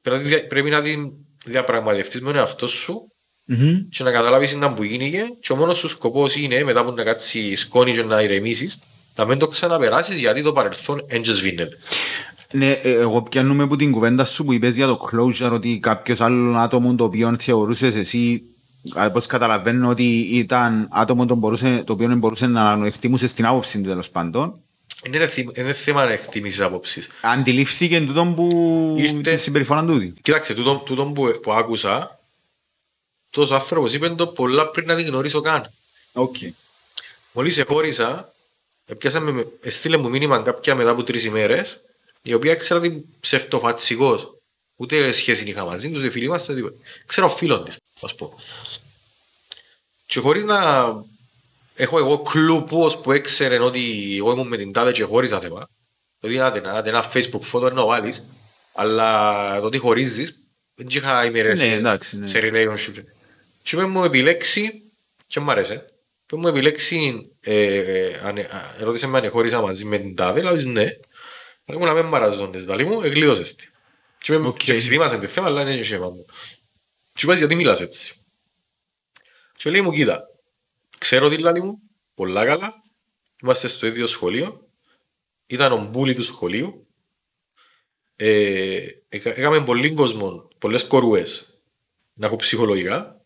πρέπει να τη- πρέπει να την διαπραγματευτείς με τον εαυτό σου Μμμ. και να καταλάβεις να που γίνηκε και ο μόνος σου σκοπός είναι μετά που να κάτσεις σκόνη και να ηρεμήσεις να μην το ξαναπεράσεις γιατί το παρελθόν δεν σβήνεται. Ναι, ε, εγώ πιάνουμε από την κουβέντα σου που είπες για το closure ότι κάποιος άλλο άτομο το οποίο θεωρούσες εσύ α, πώς καταλαβαίνω ότι ήταν άτομο το, μπορούσε, το οποίο μπορούσε να εκτιμούσε στην άποψη του τέλος πάντων Είναι, ρε θύμα- είναι θέμα να εκτιμήσεις απόψεις. αντιλήφθηκε τούτον που Ήρθε- τη συμπεριφορά τούτη. Κοίταξε, τούτο, τούτο που, που άκουσα, τόσος άνθρωπος είπε το πολλά πριν να την γνωρίσω καν. Οκ. Μόλις σε χώρισα, έπιασαμε, με- έστειλε μου μήνυμα κάποια μετά από τρεις ημέρες, η οποία ξέρω ότι ψευτοφατσικός. Ούτε σχέση είχα μαζί τους, δεν φίλοι μας, ούτε τίποτα. Ξέρω φίλον της, ας πω. Και χωρίς να έχω εγώ κλου πώς που έξερε ότι εγώ ήμουν με την τάδε και χώριζα θέμα. Δηλαδή άντε, άντε ένα facebook photo να βάλεις, αλλά το ότι χωρίζεις, δεν είχα ημέρες Ναι, σε- εντάξει, ναι. σε relationship. Και είπε μου επιλέξει, και μου άρεσε, είπε μου επιλέξει, ε, ε, αν- α, ρώτησε με αν χώρισα μαζί με την τάδε, λέω της ναι. Αλλά μου να μην μαραζώνεις, δηλαδή μου, εγλίωσες τη. Και είπε μου, Οκ. και εξειδήμασαν τη θέμα, αλλά είναι και θέμα μου. Και είπα της, γιατί μιλάς έτσι; Και λέει μου, κοίτα, ξέρω τι λέει μου, πολλά καλά, είμαστε στο ίδιο σχολείο, ήταν ο μπούλι του σχολείου, ε, έκα- έκαμε πολλοί κόσμο, πολλές κορούες να έχω ψυχολογικά,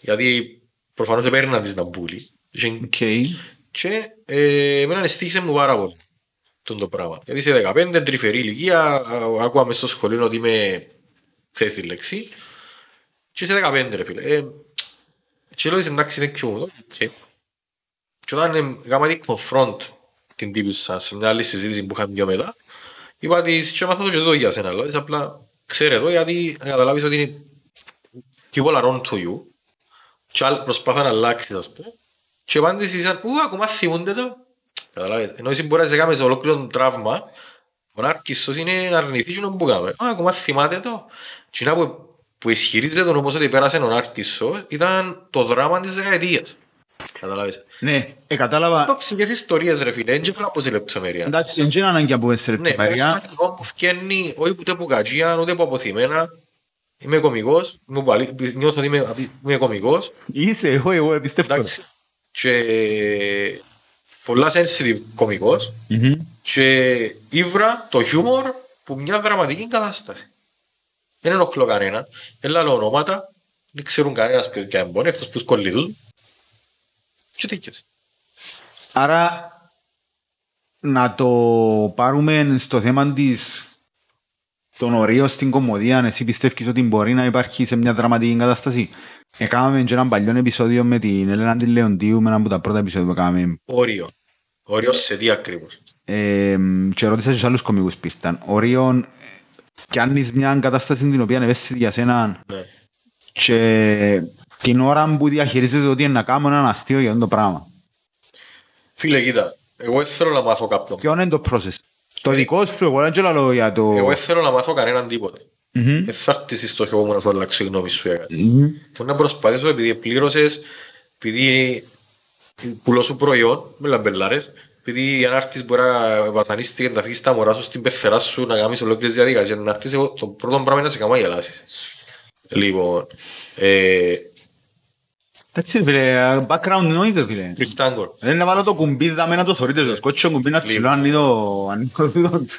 γιατί προφανώς έπαιρναν τις να μπούλι. Και- Οκ. Και ε, εμένα εστίχησε μου πάρα πολύ τον το πράγμα. Γιατί σε 15, τρυφερή ηλικία, α- άκουα μες στο σχολείο ότι είμαι, ξέρεις τη λέξη, και σε 15 ρε φίλε. Ε, και λέω της, εντάξει είναι και μου, οκ. Και όταν ε, έκανα την confront την τύπησα σε μια άλλη συζήτηση που είχαμε πιο μετά, είπα της, και μάθα το και εδώ για σένα, λέω της, απλά ξέρε εδώ γιατί να καταλάβεις ότι είναι people are on to you και άλλοι προσπάθαν να αλλάξεις ας πούμε. Και απάντηση ήταν ου ακόμα θυμούνται το καταλάβεις ενώ εσύ μπορείς να κάνεις ολόκληρο το τραύμα ο Νάρκισσος είναι να αρνηθείς και να που κάνουμε α ακόμα θυμάται το. Και να που, που ισχυρίζεται όμως ότι πέρασε ο Νάρκισσος ήταν το δράμα της δεκαετίας. Καταλάβεις. Ναι, ε, κατάλαβα. τοξικές ιστορίες ρε φίλε, δεν ξέρω από σε λεπτομέρεια. Εντάξει, δεν είναι ανάγκη να πούμε σε ναι, λεπτομέρεια. περιστατικό που φκένει όχι ούτε από κατζία, ούτε από αποθυμένα. Είμαι κωμικός, είμαι παλι... νιώθω ότι είμαι, είμαι κωμικός. Είσαι, εγώ, εγώ πιστεύω. Εντάξει. Και πολλά sensitive κωμικός. Μμμ. Και ήβρα το χιούμορ που μια δραματική κατάσταση. Δεν ενοχλώ κανέναν. Έλα λέω ονόματα. Δεν ξέρουν κανένας ποιο και εμπόνι, εκτός που σκολλίδους. Και τέτοιος. Άρα, να το πάρουμε στο θέμα της των ορίων στην κομμωδία, εσύ πιστεύεις ότι μπορεί να υπάρχει σε μια δραματική κατάσταση. Έκαναμε και ένα παλιό επεισόδιο με την Έλενα την Λεοντίου, με ένα από τα πρώτα επεισόδια που έκαναμε. Όριο. Όριο σε τι ακριβώς. Ε, και ρώτησα και στους άλλους κομικούς που ήρθαν. Ορίων, κάνεις μια κατάσταση την οποία είναι ευαίσθητη για σένα Ναι. και την ώρα που διαχειρίζεσαι ότι είναι να κάνω ένα αστείο για αυτό το πράγμα. Φίλε, κοίτα. Εγώ δεν θέλω να μάθω κάποιον. Ποιο είναι το process; Το δικό σου, εγώ δεν ξέρω λέω για το... Εγώ δεν θέλω να μάθω κανέναν τίποτε. Μμμ. Δεν θα έρθεις στο show μου να σου αλλάξω η γνώμη σου για κάτι. Μμμ. Μπορεί να προσπαθήσω επειδή πλήρωσες, επειδή πουλώ σου προϊόν με λαμπελάρες, επειδή αν έρθεις μπορεί να βασανίστηκε να φύγεις τα μωρά σου στην πεθερά σου να κάνεις ολόκληρες διαδικασίες. Να έρθεις εγώ, το πρώτο πράγμα είναι να σε κάνω να γελάσεις. Λοιπόν, ε, Εντάξει φίλε, background noise ρε φίλε. Rectangle. Δεν να βάλω το κουμπί δάμε να το θωρείτε, το σκότσιο κουμπί να τσιλώ αν είναι το... αν είναι το δίδο του.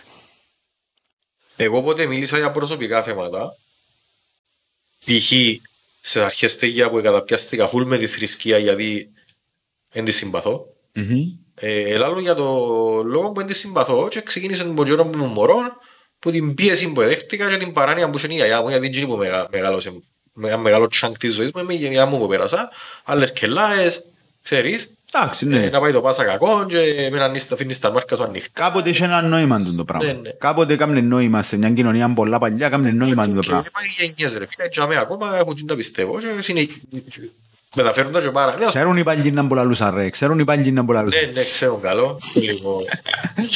Εγώ πότε μίλησα για προσωπικά θέματα, π.χ. σε αρχές στέγια που καταπιάστηκα φουλ με τη θρησκεία γιατί δεν τη συμπαθώ. Μμμ. Ε, ελάλο για το λόγο που δεν τη συμπαθώ και ξεκίνησε τον καιρό που ήμουν μωρό που την πίεση που δέχτηκα και την παράνοια που είναι η γιαγιά μου γιατί εκείνη που μεγα- μεγάλωσε με ένα μεγάλο τσάνκ της ζωής μου είμαι η γιαγιά μου που πέρασα άλλες κελάες, ξέρεις Εντάξει, ε, ναι. να πάει το πάσα κακό και με έναν νύστα αφήνεις τα μάρκα σου ανοιχτά Κάποτε είχε ένα νόημα το Ναι, πράγμα. ναι. Κάποτε έκαμε νόημα σε μια κοινωνία πολλά παλιά, έκαμε νόημα το και πράγμα. πάει γενιές ρε φίλε και αμέ ακόμα έχουν γίνει τα πιστεύω και συνε- μεταφέρουν τα και πάρα Ναι, Ξέρουν οι παλιοί να μπολαλούσαν ρε, ξέρουν οι παλιοί να μπολαλούσαν. Ναι, ναι, ξέρω καλό. Λοιπόν.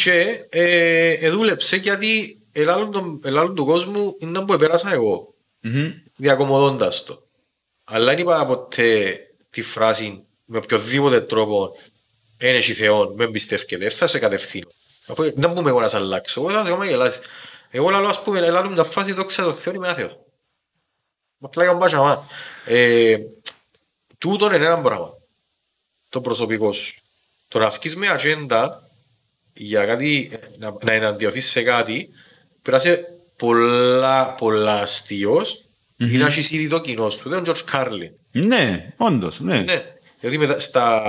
και ε, ε, δούλεψε γιατί ελάλλον τον- ελάλλον του κόσμου ήταν που επέρασα εγώ, Μμμ. Διακομωδώντας το. Αλλά δεν είπα ποτέ τη φράση με οποιοδήποτε τρόπο «Εν έχει Θεόν, με εμπιστεύκεται, δεν θα σε κατευθύνω». Αφού δεν πούμε εγώ να σε αλλάξω, εγώ θα σε κάνω να γελάσεις. Εγώ λαλώ ας πούμε, ελάλλον μια φάση δόξα τω Θεόν είμαι άθεος. Απλά για μπάσα μα. Ε, τούτον είναι ένα πράγμα. Το προσωπικό σου. Το να βγεις με ατζέντα για κάτι, ε, να, να εναντιωθείς σε κάτι, πρέπει να είσαι πολλά, πολλά αστείος ή να έχεις ήδη το κοινό σου. Δεν είναι ο George Carlin. Ναι, όντως, ναι. Ναι. Γιατί μετά, στα,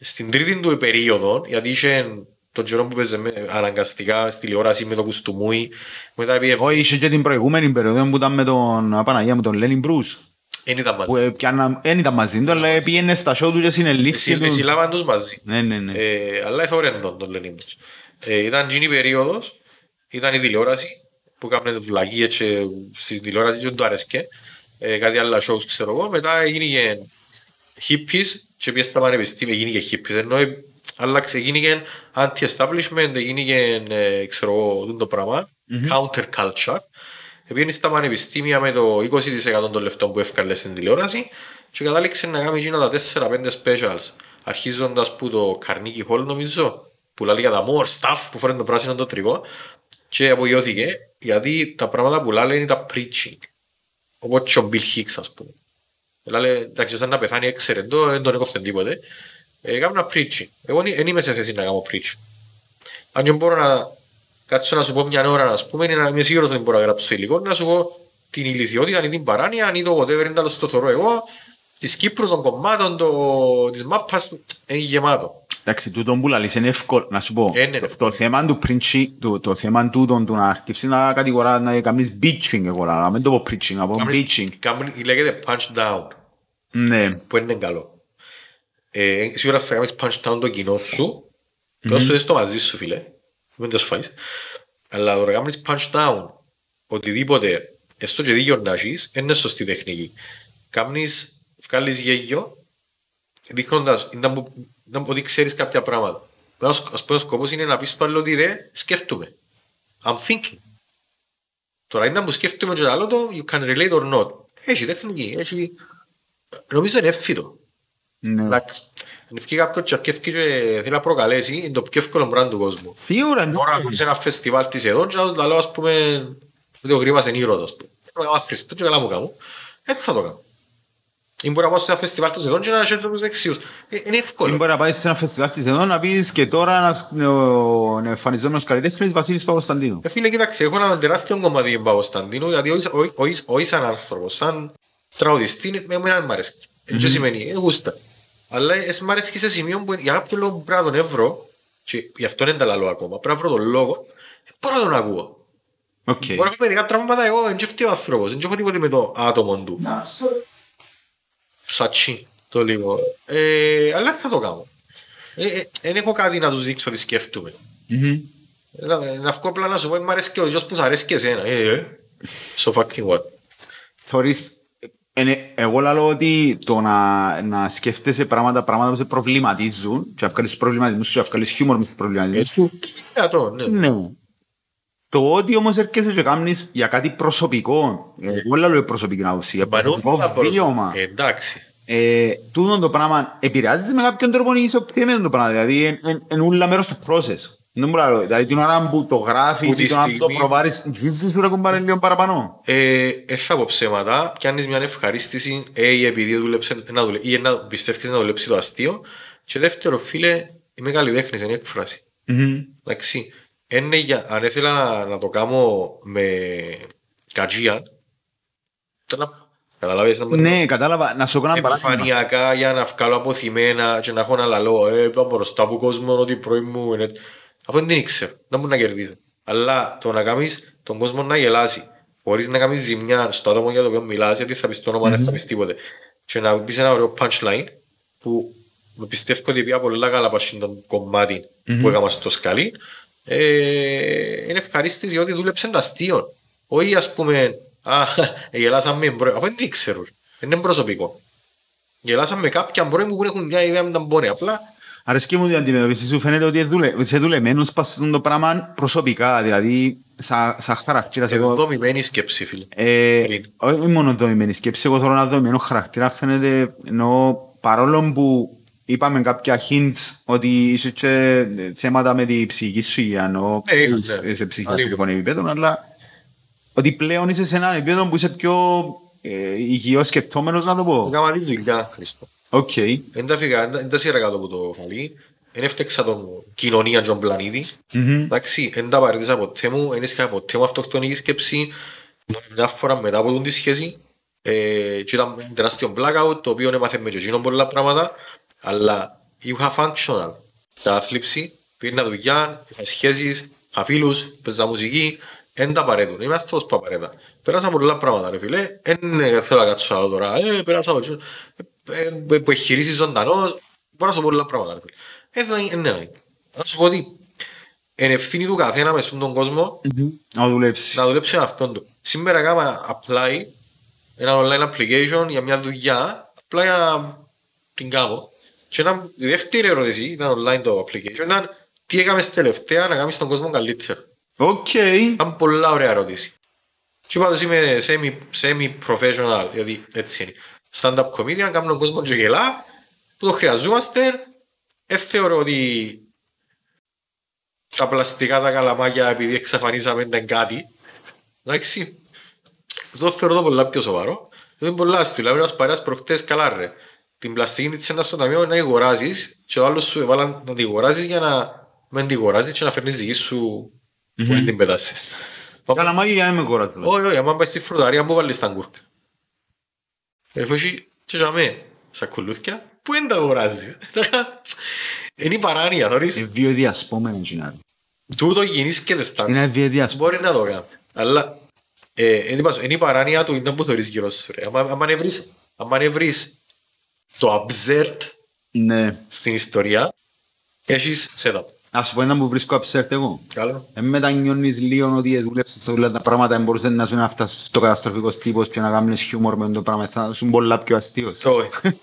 στην τρίτη του περίοδο, γιατί είχε τον καιρό που παίζε με- αναγκαστικά στη τηλεόραση με το κουστούμούι, μετά πήγε Όχι, είχε και την προηγούμενη περίοδο που ήταν με τον Απαναγία μου, τον Λένιν Μπρούς. Εν ήταν που μαζί. ε, πιάνα- εν ήταν μαζί του, αλλά πήγαινε στα show του και συνελήφθη Εσύ- Εσύ του. λάβαν τους μαζί. Ναι, ναι, ναι. Ε, αλλά εθώρεν τον τον Λενίμπος. Ε, ήταν εκείνη η περίοδος, ήταν η τηλεόραση που έκαμε βλαγίες και στη τηλεόραση και δεν του άρεσκε. Ε, κάτι άλλα shows ξέρω εγώ. Μετά έγινε hippies και πήγε στα πανεπιστήμια, έγινε και hippies. Ενώ ε, άλλαξε, έγινε anti-establishment, έγινε ε, ξέρω εγώ τούτο το πράγμα, counter-culture. Πήγαινε στα πανεπιστήμια με το 20% των λεφτών που έφκαλε στην τηλεόραση και κατάληξε να κάνει εκείνα τα 4-5 specials. Αρχίζοντας που το Carnegie Hall νομίζω, που λέει για τα more stuff που φέρνει το πράσινο το τριγό και απογειώθηκε γιατί τα πράγματα που λέει είναι τα preaching. Οπότε και ο Bill Hicks ας πούμε. Λέει, εντάξει, όταν να πεθάνει έξερε το, δεν τον έκοφτε τίποτε. Ε, κάνω ένα preaching. Εγώ δεν είμαι σε θέση να κάνω preaching. Αν και μπορώ να κάτσω να σου πω μια ώρα, ας πούμε, είναι να είμαι σίγουρος ότι δεν μπορώ να γράψω υλικό, να σου πω την ηλικιότητα ή την παράνοια, ή το whatever είναι άλλο το θωρώ εγώ, της Κύπρου, των κομμάτων, το, της μάπας, είναι γεμάτο. Εντάξει, τούτο που λαλείς είναι εύκολο, να σου πω. Ε, είναι το, εύκολο. το θέμα του preaching, το, το θέμα τούτο του να αρχίσεις να κατηγορά, να κάνεις bitching εγώ, να μην το πω preaching, να πω bitching. Κάμουν- Λέγεται punch down, Ναι, που είναι καλό. Ε, σίγουρα θα κάνεις punch down το κοινό σου, και όσο είσαι το μαζί σου, φίλε, μην το σφάεις. Αλλά το να κάνεις punch down, οτιδήποτε, έστω και δίκιο να έχεις, είναι σωστή τεχνική. Κάνεις, βγάλεις γέγιο, δείχνοντας, ήταν που- ήταν που ότι ξέρεις κάποια πράγματα. Ας ας πούμε ο σκοπός είναι να πεις στο άλλο ότι δεν σκέφτομαι. I'm thinking. Τώρα ήταν που σκέφτομαι και το άλλο το, you can relate or not. Έχει τεχνική, έχει... Νομίζω είναι εύφυτο. ναι. Εντάξει, αν ευκεί κάποιος και αρκεύει και θέλει να προκαλέσει, είναι το πιο εύκολο πράγμα του κόσμου. Σίγουρα, ναι. Τώρα σε ένα φεστιβάλ της εδώ και να λέω ας πούμε ότι ο Γρήβας είναι ήρωας ας πούμε. Θέλω να κάνω Χριστό και καλά μου κάνω. Δεν θα το κάνω. Ή μπορεί να πάω σε ένα φεστιβάλ της εδώ και να χαίρεσαι τους δεξίους. Ε, Είναι Ή εύκολο. μπορεί να πάεις σε ένα φεστιβάλ της εδώ να πεις και τώρα ένας νεο- νεοεμφανιζόμενος καλλιτέχνης Βασίλης Παπασταντίνου. Ε, φίλε, κοίταξε, έχω ένα τεράστιο κομμάτι για τον Παπακωνσταντίνου, γιατί όχι- όχι- όχι- όχι σαν άνθρωπος, σαν τραγουδιστή, με εμένα δεν μ' αρέσει. Δεν και σημαίνει, ε, γούστα. Αλλά ε, μ' αρέσει σε σημείο που για κάποιο λόγο πρέπει να τον εύρω, και γι' αυτό δεν τα λαλώ ακόμα, πρέπει να βρω τον λόγο, δεν μπορώ να τον ακούω. Οκ. Μπορεί να έχω μερικά τραύματα εγώ, δεν φταίει ο άνθρωπος, δεν έχω τίποτε με το άτομο του. Σατσί, το λίγο. Ε, αλλά δεν θα το κάνω. Ε, ε, Δεν έχω κάτι να τους δείξω ότι σκέφτομαι. Μμμ. Να, να βγω απλά να σου πω, μ' αρέσει και ο γιος που σ' αρέσει και εσένα. Ε, ε. So fucking what; Θωρείς, ε, ναι, εγώ λέω ότι το να, να σκέφτεσαι πράγματα, πράγματα που σε προβληματίζουν και να βγάλεις τους προβληματισμούς σου και να βγάλεις χιούμορ μες τους προβληματισμούς σου, Δυνατό, ναι. ναι. Το ότι όμως έρχεσαι και κάνεις για κάτι προσωπικό, ε, εγώ λέω για προσωπική άποψη, για Μα προσωπικό νόμιζα προς- βίωμα, Ε, Εντάξει. ε, τούτο το πράγμα επηρεάζεται με κάποιον τρόπο ή είσαι οπτιμένο το πράγμα, δηλαδή είναι ούλα μέρος του process. Δεν μπορώ να λέω, δηλαδή την ώρα που το γράφεις Που τη ή την ώρα που το στιγμή- προβάρεις, γύζεις σου ρε κουμπάρε λίγο παραπάνω. Ε, ε, θα πω ψέματα, πιάνεις μια ευχαρίστηση, ε, επειδή δούλεψε, να δουλε, ή να πιστεύεις να δουλέψει το αστείο, και δεύτερο, φίλε, είμαι καλλιτέχνης, είναι η έκφραση. Μμμ. Εντάξει, είναι για, αν ήθελα να, να το κάνω με κατζία, τώρα, καταλάβεις να Ναι, κατάλαβα. Να σου κάνω ένα παράδειγμα. επιφανειακά για να βγάλω αποθυμένα και να έχω να λαλώ ε, είπα μπροστά από κόσμο ότι η πρωί μου είναι... Αυτό δεν την ήξερα, δεν μπορεί να κερδίσει. Αλλά το να κάνεις τον κόσμο να γελάσει χωρίς να κάνεις ζημιά στο άτομο για το οποίο μιλάς γιατί θα πεις το όνομα, δεν θα πεις τίποτε και να πεις ένα ωραίο punchline που πιστεύω ότι πια πολλά καλά πάνω στο κομμάτι που έκανα στο σκαλί ε, είναι ευχαρίστηση διότι δούλεψε τα αστείο. Όχι ας πούμε, α, γελάσαμε, μπρο- αφού δεν την ξέρω, δεν είναι προσωπικό. Γελάσαμε κάποια μπορεί που έχουν μια ιδέα με τα μπορεί, απλά Αρέσκει μου την αντιμετωπίση σου, φαίνεται ότι δουλε, είσαι δουλεμένος πας στον το πράγμα προσωπικά, δηλαδή σαν, σαν χαρακτήρας εγώ. δομημένη σκέψη, φίλε. Ε, Πριν. όχι μόνο δομημένη σκέψη, εγώ θέλω ένα δομημένο χαρακτήρα, φαίνεται, ενώ παρόλο που είπαμε κάποια hints ότι είσαι και θέματα με τη ψυχική σου υγεία, ενώ Ναι, είχα, είσαι ναι. σε ψυχιατρικό επίπεδο, αλλά ότι πλέον είσαι σε ένα επίπεδο που είσαι πιο ε, υγιώς σκεπτόμενος, να το πω. Έκανα τη δουλειά, Χρίστο. Οκ. Δεν τα φύγα, δεν τα έσυρα κάτω από το χαλί. Δεν έφταιξα την κοινωνία και τον πλανήτη. Μμμ. Εντάξει, δεν τα παρέτησα ποτέ μου, δεν είχα ποτέ μου αυτοκτονική σκέψη. Μόνο Μια φορά μετά από την τη σχέση, ε, και ήταν ένα τεράστιο blackout, το οποίο έμαθε με και εκείνον πολλά πράγματα, αλλά είχα functional. Κατάθλιψη, πήγαινα δουλειά, είχα σχέσεις, είχα φίλους, παίζα μουσική, Εν τα παρέτουν. Είμαι άνθρωπος που απαραίτητα. Πέρασα πολλά πράγματα ρε φίλε. Εν θέλω να κάτσω άλλο τώρα. Ε, πέρασα από εκεί. Ε, ε, που εγχειρήσεις ζωντανός. Πέρασα πολλά πράγματα ρε φίλε. Ε, δεν είναι ανάγκη. Να σου πω ότι είναι ευθύνη του καθένα μες στον κόσμο Να δουλέψει. να δουλέψει με αυτόν του. Σήμερα έκανα apply ένα online application για μια δουλειά, απλά για να την κάνω. Και ένα, η δεύτερη ερώτηση ήταν online το application, ήταν τι έκαμες τελευταία να κάνεις τον κόσμο καλύτερο. Οκ. Ήταν πολλά ωραία ερώτηση. Και είπα τους είμαι semi, semi-professional, γιατί έτσι είναι. Stand-up comedian, κάνω τον κόσμο και γελά, που το χρειαζόμαστε. Δεν θεωρώ ότι τα πλαστικά τα καλαμάκια επειδή εξαφανίσαμε ήταν κάτι. Εντάξει. Το θεωρώ το πολλά πιο σοβαρό. Δεν είναι πολλά αστείο. Δηλαδή, ένας παρέας προχτές καλά ρε. Την πλαστική της ένας στο ταμείο να αγοράσεις και ο άλλος σου έβαλαν να την αγοράσεις για να μην την αγοράσεις και να φέρνεις δική σου που δεν την πετάσεις. Καλαμάκι για να με κόρατο. Όχι, όχι, άμα πάει στη φρουταρία που βάλεις τα γκούρκα. Εφόσον και για μέ, σακουλούθκια, που δεν τα αγοράζει. Είναι η παράνοια, θωρείς. Ε, βιοδιασπόμενα γίνα. Τούτο γίνεις και δεν στάνει. Είναι βιοδιασπόμενα. Μπορεί να το κάνει. Αλλά ε, εν τω πάσο, είναι η παράνοια του είναι που θεωρείς γύρω σου. ρε. Άμα, το absurd Ναι. στην ιστορία, έχεις setup. Ας σου πω ένα που βρίσκω absurd εγώ. Καλό. Ε, μετανιώνεις λίγο ότι δούλεψες σε όλα τα πράγματα δεν μπορούσες να σου να φτάσεις στο καταστροφικός τύπος και να κάνεις χιούμορ με το πράγμα. Θα σου πολλά πιο αστείος. Όχι.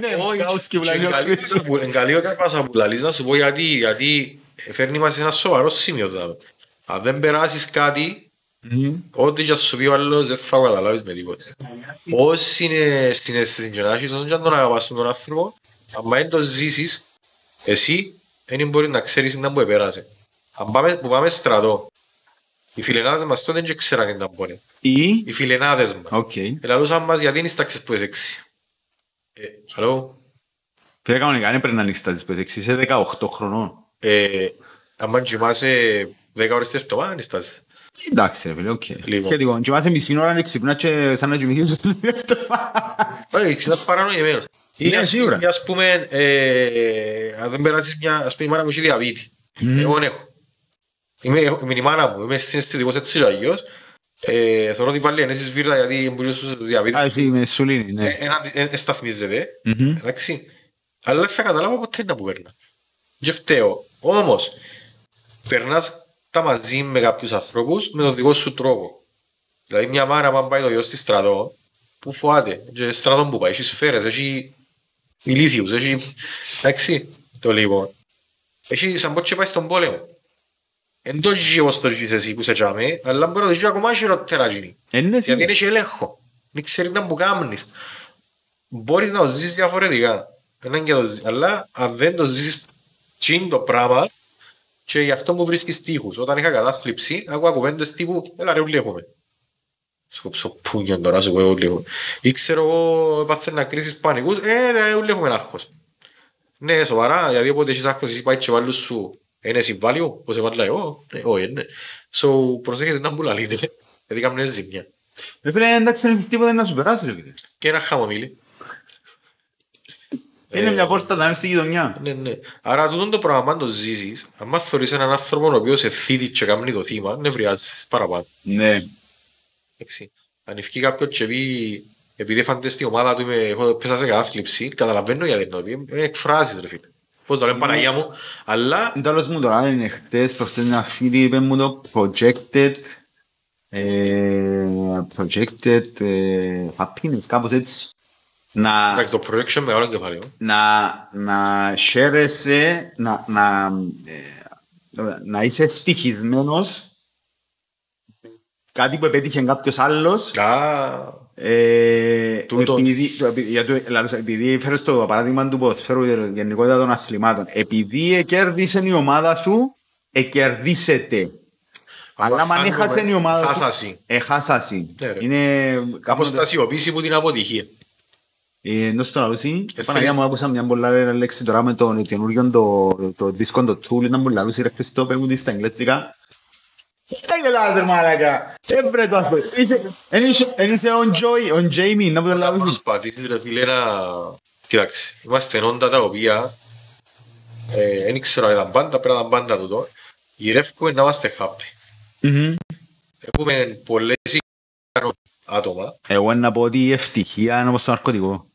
Ναι, Όχι, κάος και και βλέπει ο εγκαλεί- Χρήστος. που- εγκαλεί ο Κάρπας που λαλείς να σου πω γιατί, γιατί φέρνει μας σε ένα σοβαρό σημείο δηλαδή. Αν δεν περάσεις κάτι, Μμμ. ό,τι και να σου πει ο άλλος δεν θα καταλάβεις με τίποτα. Όσοι είναι στην αίσθηση και να έχεις, όσοι και αν τον αγαπάς τον άνθρωπο, αν δεν το ζήσεις, εσύ δεν μπορεί να ξέρεις να που επέρασε. Αν πάμε, που πάμε στρατό, οι φιλενάδες μας τότε δεν ξέραν να μπορεί. Ή... Οι φιλενάδες μας. Οκ. Ελαλούσαν μας γιατί είναι στάξεις που έξι. Ε, Hello. Πήρε κανονικά, δεν πρέπει να ανοίξεις τα τις πέτες. Είσαι 18 χρονών. Ε, αν κοιμάσαι 10 ώρες τη εβδομάδα, είναι στάση. Εντάξει ρε φίλε, οκ. Λοιπόν. Σχετικό. Κοιμάσαι μισή ώρα να ξυπνάς και σαν να κοιμηθείς όλη την εβδομάδα. Όχι, ξυνάς παρανοημένος. Ή Ναι, ας- σίγουρα. ή ας πούμε, ε, αν δεν περάσεις μια, ας πούμε η μάνα μου έχεις διαβήτη. Εγώ δεν έχω. Είμαι, έχω- είμαι η μάνα μου, είμαι συναισθητικός έτσι και αλλιώς. Ε, θεωρώ ότι βάλει ενέσεις βίρλα γιατί μπορεί στο διαβήτη. Α, εσύ με σουλίνη, ναι. Ένα, ε, ε, σταθμίζεται. Μμμ. Εντάξει. Αλλά δεν θα καταλάβω ποτέ να που περνά. Και φταίω. Όμως, περνάς τα μαζί με κάποιους ανθρώπους με τον δικό σου τρόπο. Δηλαδή μια μάνα αν πάει το γιο στη στρατό, που φοάται. Και στρατό που πάει, έχει σφαίρες, έχει ηλίθιους, έχει... Εντάξει, το λοιπόν. Έχει σαν πως και πάει στον πόλεμο. Εν το ζει όπως το ζεις εσύ που σε τσάμε, αλλά μπορεί να το ζει ακόμα χειρότερα γίνει. Ε, ναι, Γιατί σίγουρα. είναι και έλεγχο. Δεν ξέρεις να που κάνεις. Μπορείς να το ζήσεις διαφορετικά. Έναν και το ζήσεις. Αλλά αν δεν το ζήσεις τσιν το πράγμα και γι' αυτό που βρίσκεις τείχους. Όταν είχα κατάθλιψη, άκουγα κουβέντες τύπου «Έλα ρε ούλοι έχουμε». Σκόψω πούνιον τώρα σου πω ούλοι έχουμε. Ή ξέρω εγώ έπαθες να κρίσεις πανικούς «Ε ρε ούλοι έχουμε άγχος». Ναι, σοβαρά, γιατί όποτε έχεις άγχος εσύ πάει και βάλουν σου είναι συμβάλιο, πώς σε βάλω εγώ, ναι, όχι, ναι. So, προσέχετε να μου λαλείτε, γιατί κάνουν ζημιά. Ρε φίλε, εντάξει, δεν έχεις τίποτα να σου περάσεις ρε φίλε. Και ένα χαμομήλι. Είναι μια πόρτα να είμαι στη γειτονιά. Ναι, ναι. Άρα τούτο το πράγμα αν το ζήσεις, αν θεωρείς έναν άνθρωπο ο οποίος σε θύτει και κάνει το θύμα, νευριάζεις παραπάνω. Ναι. Εντάξει. Αν ευκεί κάποιος και πει, επειδή φαντές στην ομάδα του είμαι, έχω πέσα σε κατάθλιψη, καταλαβαίνω γιατί είναι το πει, δεν εκφράζεις ρε φίλε. Πώς το λένε Παναγία μου, αλλά Τέλος μου τώρα είναι χτες, προχτές μια φίλη είπε μου το projected ε, projected ε, happiness, κάπως έτσι. Να, εντάξει, το projection μεγάλο κεφάλαιο. να, να χαίρεσαι, να, να, ε, να είσαι ευτυχισμένος κάτι που επέτυχε κάποιος άλλος Α, ε, Τούτος. επειδή, το- επει- για το- λαλούσα, επειδή φέρεις το παράδειγμα του ποδοσφαίρου για την γενικότητα των αθλημάτων επειδή κέρδισε η ομάδα σου εκερδίσετε αλλά αν χάνουμε, έχασε η ομάδα σου χάσασι. έχασασι Ναι, ρε. είναι κάπως αποστασιοποίηση που την αποτυχία. Ε, ενώ στο λαλούσι Ε, Παναγία μου άκουσα μια πολλά ωραία λέξη τώρα με τον καινούργιο το, το δίσκο το Tool ήταν που λαλούσι ρε Χριστό πες μου τι στα εγγλέζικα τα γελάς ρε μάλακα έβρε το ας πούμε Είσαι- εν είσαι- εν είσαι on Joy, on Jamie να που το Να λαλούσι προσπαθήσεις ρε φίλε να... Κοιτάξτε, είμαστε όντα τα οποία ε, δεν ξέρω αν ήταν πάντα, πρέπει να ήταν πάντα τούτο. γυρεύουμε να είμαστε happy. Μμμ. Έχουμε πολλές ικανό άτομα. Εγώ να πω ότι η ευτυχία είναι όπως το ναρκωτικό.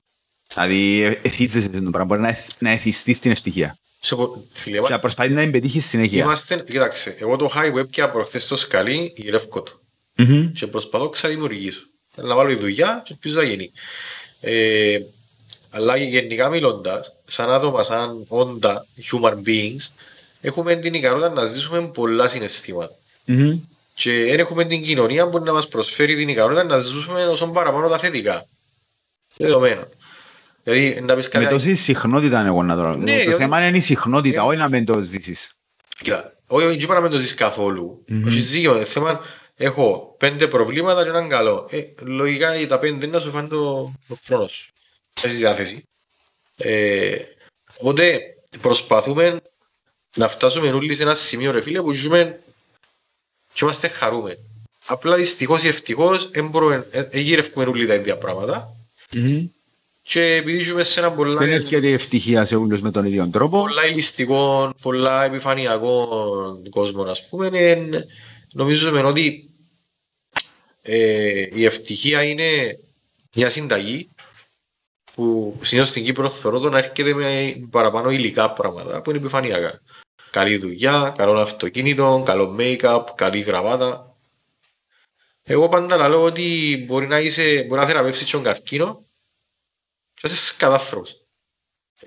Δηλαδή ε- εθίζεσαι το πράγμα, μπορεί να, εθ- να εθιστείς την ευτυχία. Σε πο- Φίλε, Και να είμαστε, προσπαθείς να την πετύχεις συνέχεια. είμαστε, κοίταξε, εγώ το high web και προχτές το σκαλί γυρεύκω το. Μμμ. και προσπαθώ να ξαδημιουργήσω. Θέλω να βάλω η δουλειά και ελπίζω να γίνει. Ε, αλλά γενικά μιλώντας, σαν άτομα, σαν όντα, human beings, έχουμε την ικανότητα να ζήσουμε πολλά συναισθήματα. Μμμ. Και δεν έχουμε την κοινωνία που να μας προσφέρει την ικανότητα να ζήσουμε όσο παραπάνω τα θετικά. Δεδομένο. Δηλαδή, να πεις Με κάτι... τόση συχνότητα είναι εγώ να το Ναι, Το διότι- θέμα είναι η συχνότητα, Ε, όχι να μην το ζήσεις. Κοίτα, όχι, όχι πρέπει να μην το ζεις καθόλου. Όχι ζήγιο, ε, θέμα, έχω πέντε προβλήματα και έναν καλό. Ε, λογικά τα πέντε είναι να σου φάνε το, το χρόνο σου. Έχεις διάθεση. Ε, οπότε προσπαθούμε να φτάσουμε όλοι σε ένα σημείο ρε φίλε που ζούμε και είμαστε χαρούμενοι. Απλά δυστυχώς ή ευτυχώς δεν μπορούμε, ε, ε, γυρεύουμε όλοι τα ίδια πράγματα Μμμ. και επειδή ζούμε σε ένα πολλά... Δεν έρχεται η ευτυχία σε όλους με τον ίδιο τρόπο. πολλά ελιστικών, πολλά επιφανειακών κόσμων, ας πούμε, εν- νομίζουμε ότι ε, η ευτυχία είναι μια συνταγή που συνήθως στην Κύπρο θεωρώ το να έρχεται με παραπάνω υλικά πράγματα που είναι επιφανειακά. Καλή δουλειά, καλό αυτοκίνητο, καλό make-up, καλή γραβάτα. Εγώ πάντα λέω ότι μπορεί να, είσαι, μπορεί να θεραπεύσεις τον καρκίνο και να είσαι κατάθρωπος.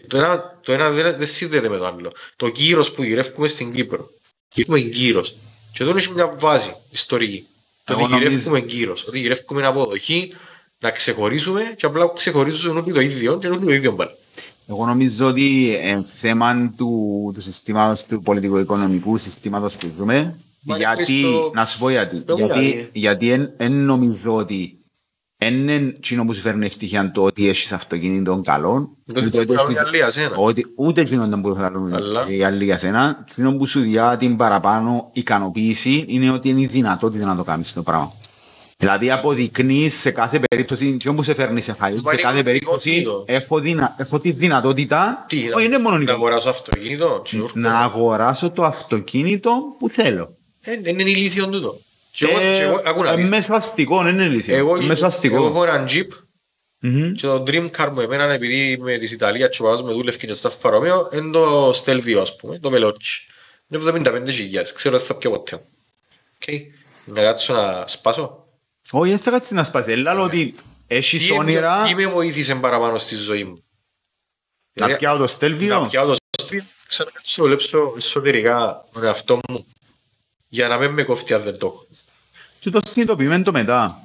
Το ένα, το ένα δεν, δεν συνδέεται με το άλλο. Το κύρος που γυρεύουμε στην Κύπρο. Γυρεύουμε κύρος. Και εδώ έχει μια βάση ιστορική. Το Εγώ ότι νομίζω- γυρεύουμε κύρος. Ότι γυρεύουμε αποδοχή, να ξεχωρίσουμε και απλά ξεχωρίζουμε όλοι το ίδιο και όλοι το ίδιο πάλι. Εγώ νομίζω ότι ε, θέμα του, του συστήματος του πολιτικο-οικονομικού συστήματος που ζούμε Μα, γιατί, Χρήστο, να σου πω γιατί, το γιατί, μιλάει. γιατί εν, εν νομίζω ότι εν είναι εκείνο που σου φέρνει ευτυχία το ότι έχεις αυτοκίνητο καλό Το ούτε ότι ότι μπορεί να έχεις- είναι άλλοι για σένα. ότι ούτε εκείνο δεν μπορεί να Αλλά- κάνουν οι άλλοι για σένα εκείνο που σου διά την παραπάνω ικανοποίηση είναι ότι είναι η δυνατότητα να το κάνεις το πράγμα Δηλαδή αποδεικνύεις σε κάθε περίπτωση και όπου σε φέρνει σε φάει, Μα σε είναι κάθε περίπτωση οικονομικό. έχω, δυνα, έχω τη δυνατότητα Τι, όχι είναι μόνο να η- αγοράσω αυτοκίνητο, τσινούρκο. να αγοράσω το αυτοκίνητο που θέλω. Ε, Δεν είναι ηλίθιο τούτο. Και εγώ, Ε, και εγώ, άκου να ε, δεις. μέσω αστικό, δεν είναι λύση. Εγώ, Μέσω εγώ αστικό. έχω έναν Jeep Μμμ. και το dream car μου εμένα επειδή είμαι της Ιταλίας και ο παπάς με δούλευκε και στα Φαρομέο είναι το Stelvio ας πούμε, το Veloci. Είναι 75.000, ξέρω ότι θα πιω ποτέ. Οκ. Να κάτσω να σπάσω. Όχι, δεν θα κάτσεις να σπάσει. Έλα λέω ότι έχεις Τι όνειρα τι με βοήθησε παραπάνω στη ζωή μου; να Δηλαδή, πιάω το Να Stelvio. πιάω το Stelvio, ξανακάτσω να δουλέψω εσωτερικά τον εαυτό μου για να μην με κόφτει αν δεν το έχω. Και το συνειδητοποιούμε το μετά.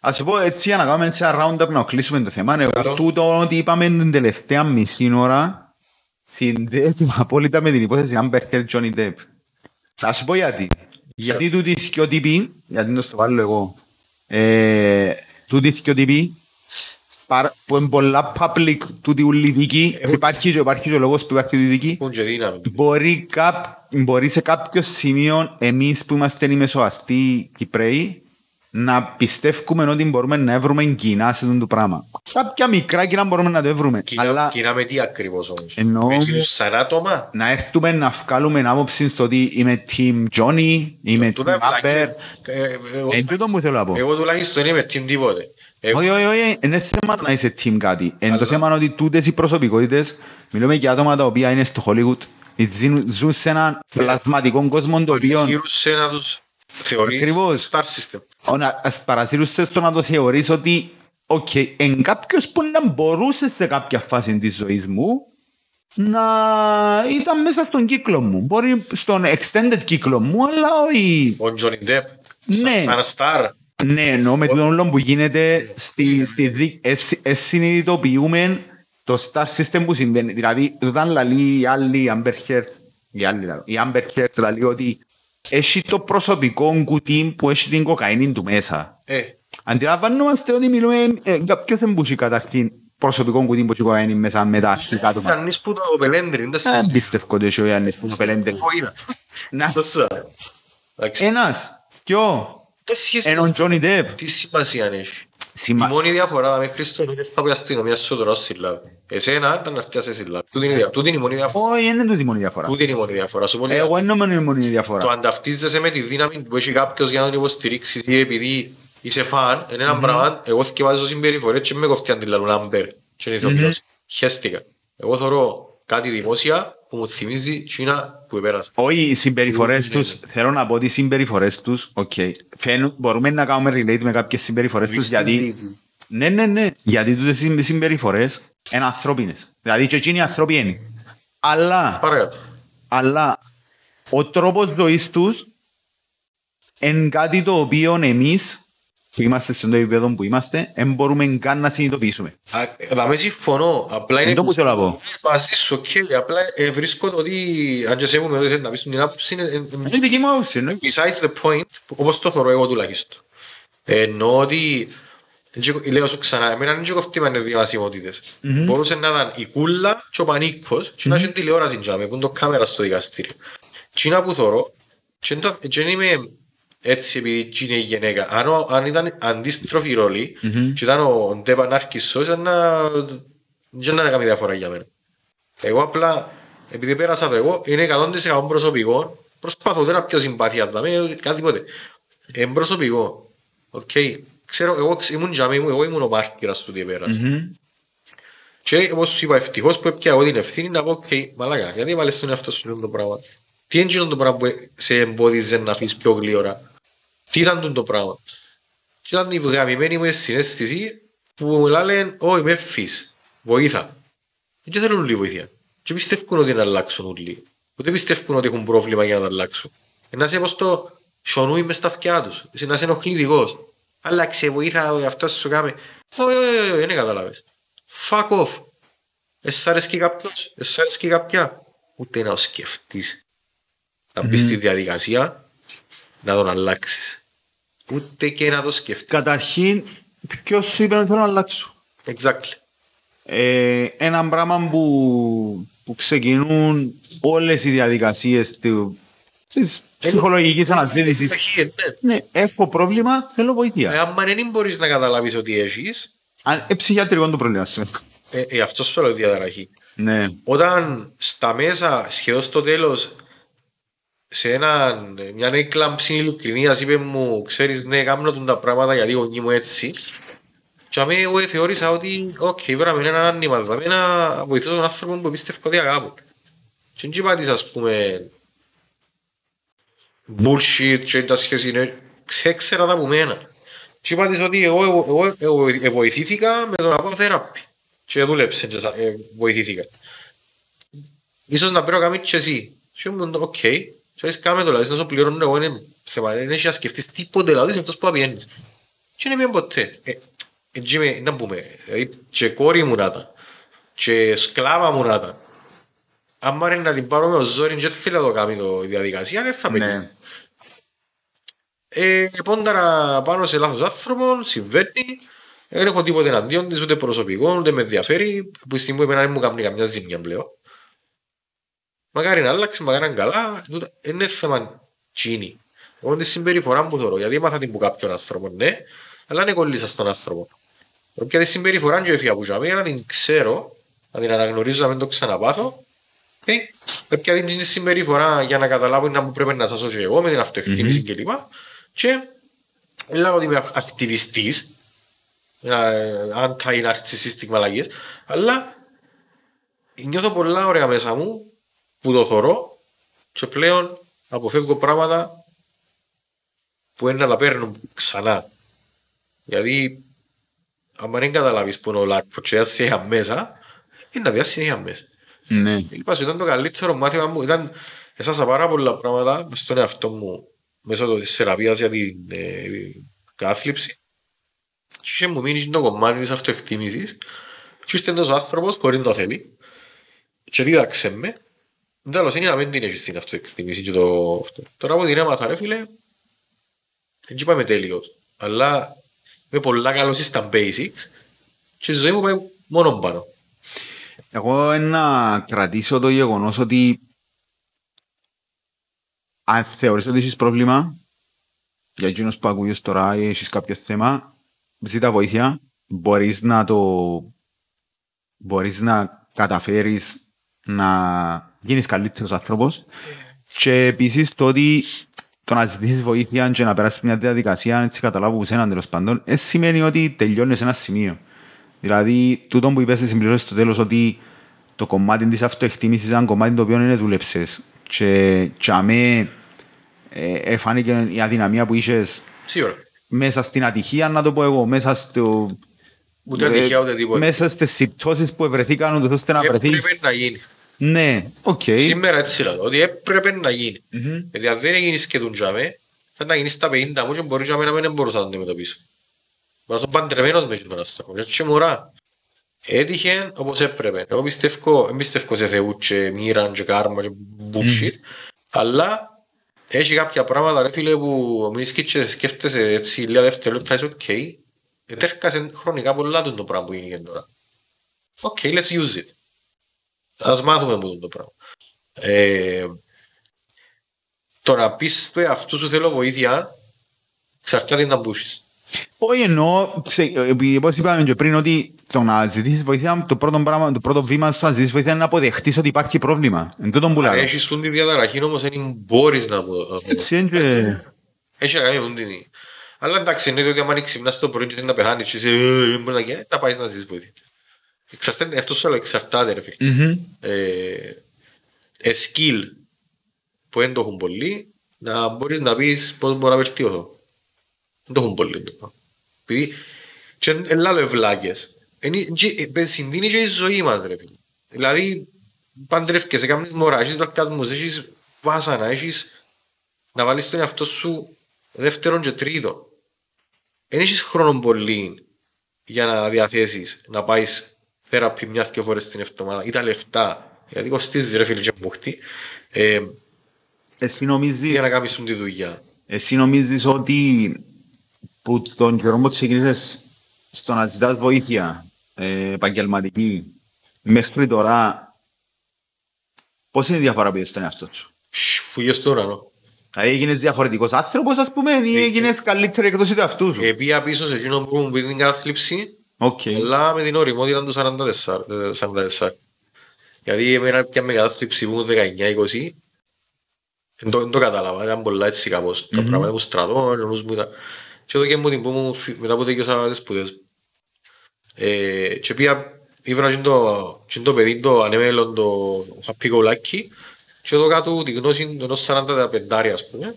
Ας σου πω έτσι για να κάνουμε έτσι ένα round-up να κλείσουμε το θέμα. Εγώ Καλό. τούτο ότι είπαμε την τελευταία μισή ώρα συνδέεται απόλυτα με την υπόθεση Amber Heard Johnny Depp. Θα σου πω γιατί. Γιατί τούτοι δυο τύποι, γιατί να στο βάλω εγώ, ε, τούτοι δυο τύποι, παρα- που είναι πολλά public τούτη ούλη δίκη, Εγώ- υπάρχει και υπάρχει και ο λόγος που υπάρχει τούτη δίκη, Έχουν και δύναμη. μπορεί, κάπ, μπορεί σε κάποιο σημείο εμείς που είμαστε οι μεσοαστοί Κυπρέοι να πιστεύουμε ότι μπορούμε να βρούμε κοινά σε αυτό το πράγμα. Κάποια μικρά κοινά μπορούμε να το βρούμε. Κοινά, αλλά κοινά με τι ακριβώς όμως; Εννοώ- Με εκείνους σαν άτομα; να έρθουμε να βγάλουμε άποψη στο ότι είμαι team Johnny, είμαι Του team να Amber. βλακίες. Ε, ε, εγώ- Εν τούτο που θέλω να πω. Εγώ τουλάχιστον είμαι team τίποτε. Εγώ- Όχι, όχι, όχι, είναι θέμα να είσαι team κάτι. Είναι το θέμα είναι ότι τούτες οι προσωπικότητες, μιλούμε για άτομα τα οποία είναι στο Hollywood, ζουν- ζουν σε έναν πλασματικό κόσμο το οποίο Γύρουσε να τους θεωρείς Ακριβώς. star system. Ο να ας παρασύρουσες στο να το θεωρείς ότι οκ, εν κάποιος που να μπορούσε σε κάποια φάση της ζωής μου να ήταν μέσα στον κύκλο μου. Μπορεί στον extended κύκλο μου, αλλά όχι... Ο Johnny Depp. Ναι. Σαν, σαν star. Ναι, εννοώ με τον όλο που γίνεται στη, στη δι... εσύ- εσύ συνειδητοποιούμε το star system που συμβαίνει. Δηλαδή, όταν λαλεί η άλλη η Amber Heard, η άλλη λαλώ, η Amber Heard λαλεί ότι έχει το προσωπικό κουτί που έχει την κοκαΐνη του μέσα. Ε, Αντιλαμβανόμαστε ότι μιλούμε ε, για ποιος δεν μπούσει καταρχήν προσωπικό κουτί που έχει κοκαίνη μέσα με τα αρχικά του. Κανείς που το πελέντρι. δεν τα Δεν συζητώ. πιστεύω ότι έχει ο Ιάννης που είναι πελέντε. Εγώ είδα. Να, Τόσο. Εντάξει. Ένας, ποιο, Τι σχέση έναν Johnny Depp. Τι σημασία έχει; Η Σημα... μόνη διαφορά με Χριστό είναι ότι θα πει αστυνομία στο τώρα συλλάβει. Εσένα ήταν να έρθει σε συλλάβει. Τούτη είναι η δια- τούτη είναι η μόνη διαφορά. Όχι, είναι τούτη η μόνη διαφορά. Τούτη είναι η μόνη διαφορά. Σου πω Εγώ γιατί. εννοώ είναι η μόνη Το διαφορά. αν ταυτίζεσαι με τη δύναμη που έχει κάποιος για να τον υποστηρίξεις ή επειδή είσαι φαν, είναι ένα πράγμα, εγώ δικάζω συμπεριφορές εν με κόφτει αν τη λαλούν Άμπερ και είναι ηθοποιός. Χέστηκα. Εγώ θωρώ κάτι δημόσια που μου θυμίζει κείνα που επέρασα. Όχι, οι συμπεριφορές Ναι, τους, θέλω να πω ότι οι συμπεριφορές τους, οκ, φαίνουν, μπορούμε να κάνουμε relate με κάποιες συμπεριφορές τους, γιατί, ναι, ναι, ναι, γιατί τούτες οι συμπεριφορές είναι ανθρώπινες. Δηλαδή και εκείνοι οι άνθρωποι είναι. Αλλά, Παρακάτω. αλλά, ο τρόπος ζωής τους είναι κάτι το οποίο εμείς, που είμαστε στον επίπεδο που είμαστε, δεν μπορούμε καν να συνειδητοποιήσουμε. Α, Θα με συμφωνώ. Απλά είναι Είναι το που θέλω να πω. μαζί σου, οκ. Απλά ε, βρίσκω ότι αν και σέβομαι ότι θέλεις να πεις την άποψη είναι ε, ε, Είναι η δική μου άποψη, εννοείς. besides the point, που- όπως το θωρώ εγώ τουλάχιστον. Εννοώ ότι, δεν και- λέω σου ξανά, εμένα δεν με κόφτει με διασημότητες. Μπορούσε να ήταν η κούλα και ο πανίκος και να έχει τηλεόραση τζάμε, που είναι το κάμερα στο δικαστήριο. Τι είναι που θωρώ, και δεν το- και δεν είμαι έτσι επειδή τι είναι η γυναίκα. Αν, ο- αν ήταν αντίστροφη ρόλη και ήταν ο Ντέπα Νάρκισσος, ήταν να... δεν να κάνει διαφορά για μένα. Εγώ απλά, επειδή πέρασα το εγώ, είναι 100% προσωπικό. Προσπαθώ δεν να πιω συμπάθεια από τα με, κάτι τίποτε. Είναι προσωπικό. Οκ. Ξέρω, εγώ ξ- ήμουν τζιαμαί μου, εγώ ήμουν ο μάρτυρας του τι επέρασα. Και όπως σου είπα, ευτυχώς που έπιασα εγώ την ευθύνη να πω, οκ, μαλάκα, γιατί βάλες τον εαυτό σου το πράγμα; Τι είναι το πράγμα που σε εμπόδιζε να αφήσεις πιο γλήορα; Τι ήταν τούτο το πράγμα; Και ήταν η γαμημένη μου ενσυναίσθηση που μου λένε, «Ω, είμαι ευθύς, βοήθα». Δεν θέλουν λίγη βοήθεια. Και πιστεύουν ότι να αλλάξουν όλοι. Ούτε πιστεύουν ότι έχουν πρόβλημα για να τα αλλάξουν. Ε, Να είσαι πως το σιωνούι μες στα αυτιά τους. Είσαι να είσαι ενοχλητικός. Άλλαξε, βοήθα, ο εαυτός σου κάμε. Όχι, όχι, όχι, δεν καταλάβες. Fuck off. Εσ' αρέσκει κάποιος, εσ' αρέσκει κάποια. Ούτε να το σκεφτείς. Να μπεις στη διαδικασία να τον αλλάξεις. Ούτε και να το σκεφτείς. Καταρχήν, ποιος σου είπε ότι θέλω να αλλάξω; Exactly. Ε, ένα πράγμα που, που ξεκινούν όλες οι διαδικασίες του, της ψυχολογικής αναζήτησης. Έχει, ναι. Ναι, έχω πρόβλημα, θέλω βοήθεια. Ε, άμα δεν μπορείς να καταλάβεις ότι έχεις, Αν, ε, ψυχιατρικό είναι το πρόβλημα σου. ε, ε, αυτό σου λέω διαταραχή. Ναι. Όταν στα μέσα, σχεδόν στο τέλος, σε έναν, μια έκλαμψη ειλικρίνειας είπε μου, ξέρεις, ναι, κάνω τον τα πράγματα γιατί γονείς μου έτσι. Και αμέ εγώ θεώρησα ότι, οκ, πρέπει να είναι ένα animal, θα να βοηθήσω τον άνθρωπο που πιστεύω ότι αγάπω. Και δεν είπα της, ας πούμε, bullshit και τα σχέση είναι, ξέξερα τα από μένα. Και είπα της ότι εγώ, εγώ, εγώ, εγώ, εγώ βοηθήθηκα με το να πάω θεραπεία. Και δούλεψε και σα- ε, βοηθήθηκα. Ίσως να πρέπει να κάνεις και εσύ. Και ήμουν, οκ. Και έχεις κάμε το, δηλαδή, να σου πληρώνω εγώ είναι θέμα. Δεν έχεις να σκεφτείς τίποτε, δηλαδή, είσαι αυτός που απιένεις. Και δεν είμαι ποτέ. Ε, Έτσι είμαι, να πούμε, δηλαδή, και κόρη μου να ήταν. Και σκλάβα μου να ήταν. Αν είναι να την πάρω με ο ζόρι και δεν θέλει να το κάνει το, η διαδικασία, δεν θα πετύχει. Ναι. Ε, πόνταρα πάνω σε λάθος άνθρωπο, συμβαίνει. Δεν έχω τίποτε εναντίον της, ούτε προσωπικό, ούτε με ενδιαφέρει. Που η στιγμή που εμένα δεν μου κάνει καμιά ζημιά πλέον. Μακάρι να άλλαξε, μακάρι να είναι καλά. τούτα- Δεν είναι θέμα τσίνη. Εγώ τη συμπεριφορά που θεωρώ, γιατί έμαθα την που κάποιον άνθρωπο, ναι, αλλά δεν κολλήσα στον άνθρωπο. Όποια τη συμπεριφορά και έφυγα από τζαμί, να την ξέρω, να την αναγνωρίζω, να μην το ξαναπάθω. Ε, έπια την συμπεριφορά για να καταλάβω να μου πρέπει να σας και εγώ με την αυτοεκτίμηση κλπ. Και λέω ότι είμαι ακτιβιστής, anti-narcissistic μαλαγίες, αλλά νιώθω πολλά ωραία μέσα μου που το θωρώ και πλέον αποφεύγω πράγματα που είναι να τα παίρνουν ξανά. Γιατί αν δεν καταλάβεις που είναι ο λάκκο και είσαι συνέχεια μέσα, είναι να διάσεις συνέχεια μέσα. Ναι. Είπα σου, ήταν το καλύτερο μάθημα μου. Ήταν, έσασα πάρα πολλά πράγματα μες στον εαυτό μου μέσω της θεραπείας για την ε, κάθλιψη. Και είχε μου μείνει το κομμάτι της αυτοεκτίμησης. Και είστε ένας άνθρωπος που δεν το θέλει. Και δίδαξε με. Τέλος είναι να μην την έχεις την αυτοεκτίμηση και το αυτό. Τώρα που την έμαθα ρε φίλε, δεν είπαμε τέλειος. Αλλά είμαι πολλά καλός στα basics και η ζωή μου πάει μόνο πάνω. Εγώ να κρατήσω το γεγονός ότι αν θεωρείς ότι έχεις πρόβλημα για εκείνος που ακούγες τώρα ή έχεις κάποιο θέμα, ζήτα βοήθεια, μπορείς να το μπορείς να καταφέρεις να γίνεις καλύτερος άνθρωπος. Και επίσης το ότι το να ζητήσεις βοήθεια και να περάσεις μια διαδικασία, έτσι καταλάβω που σένα τέλος πάντων, δεν σημαίνει ότι τελειώνεις ένα σημείο. Δηλαδή, τούτο που είπες συμπληρώσεις στο τέλος ότι το κομμάτι της αυτοεκτίμησης είναι ένα κομμάτι το οποίο είναι δούλεψες και, και αμέ ε, εφάνηκε η αδυναμία που είχες Σίγουρα. μέσα στην ατυχία, να το πω εγώ, μέσα στο... Ούτε ε, ατυχία ούτε τίποτα. Μέσα στις συμπτώσεις που ευρεθήκαν, ούτως ώστε να βρεθείς. Έπρεπε να γίνει. Ναι, οκ. Σήμερα έτσι λέω, ότι έπρεπε να γίνει. Μμμ. Γιατί αν δεν έγινες και τον τζάμε, θα να γίνεις στα 50 μου και μπορεί τζάμε να μην μπορούσα να το αντιμετωπίσω. Μπορείς να είσαι παντρεμένος μες τον αστακό. Και έτσι μωρά. Έτυχε όπως έπρεπε. Εγώ πιστεύω, δεν πιστεύω σε θεού και μοίραν και κάρμα και bullshit. Αλλά έχει κάποια πράγματα ρε φίλε που μην και σκέφτεσαι έτσι λίγα δευτερόλεπτα είσαι οκ. Ετέρχασε χρονικά πολλά του το πράγμα που είναι τώρα. OK, let's use it. Ας μάθουμε που είναι το πράγμα. Ε, το να πεις του εαυτού σου θέλω βοήθεια, εξαρτάται να μπούσεις. Όχι εννοώ, ξε- επειδή όπως είπαμε και πριν, ότι το να ζητήσεις βοήθεια, το πρώτο, πράγμα, το πρώτο βήμα στο να ζητήσεις βοήθεια είναι να αποδεχτείς ότι υπάρχει πρόβλημα. Εν τούτον που Αν λέω. έχεις τούν τη διαταραχή όμως δεν μπορείς να πω. Έτσι είναι και... Έχεις να κάνεις με την... Αλλά εντάξει, εννοείται ότι άμα ξυπνάς το πρωί και θέλεις να πεθάνεις και είσαι «Ε, δεν μπορεί να γίνει, να πάεις να ζήσεις βοήθεια. Εξαρτάται, αυτός σου λέω, εξαρτάται ρε φίλε. Μμμ. ε, ε, skill που δεν το έχουν πολλοί, να μπορείς να πεις πώς μπορώ να βελτιωθώ. Δεν το έχουν πολλοί. το πράγμα. Επειδή και είναι λάλο ευλάκες. Είναι- και- ε, Συντείνει και η ζωή μας ρε φίλε. Δηλαδή παντρεύκεσαι, κάνεις μωρά, έχεις δορκασμούς, έχεις βάσανα, έχεις να βάλεις τον εαυτό σου δεύτερον και τρίτο. Δεν έχεις χρόνο πολύ για να διαθέσεις, να πάεις θεραπεία μιας και φορές την εβδομάδα ή τα λεφτά, γιατί κοστίζει ρε φίλε και μπούχτη, ε, Εσύ νομίζεις, για να κάνεις τη δουλειά. εσύ νομίζεις ότι που τον καιρό που ξεκίνησες στο να ζητάς βοήθεια ε, επαγγελματική μέχρι τώρα πώς είναι η διαφορά που είδες στον εαυτό σου; Σ, Φύγες στο ουρανό. Δηλαδή έγινες διαφορετικός άνθρωπος ας πούμε ή Ε, έγινες καλύτερη εκτός του εαυτού σου; Επία πίσω σε εκείνο που μου πει την κάθλιψη, Οκ. αλλά με την οριμότητα του 44. ε, 44. Γιατί εμένα πια με κατάθλιψη που ήμουν 19-20, δεν το, δεν το κατάλαβα, ήταν πολλά έτσι κάπως. Τα πράγματα μου στρατώ, ο νους μου ήταν... Και εδώ και μου την που μου, φυ- μετά που τελειώσα τις σπουδές. Ε, και πήγα, ήβρα και το, και το παιδί το ανέμελον το happy go lucky και εδώ κάτω τη γνώση ενός 45 ας πούμε.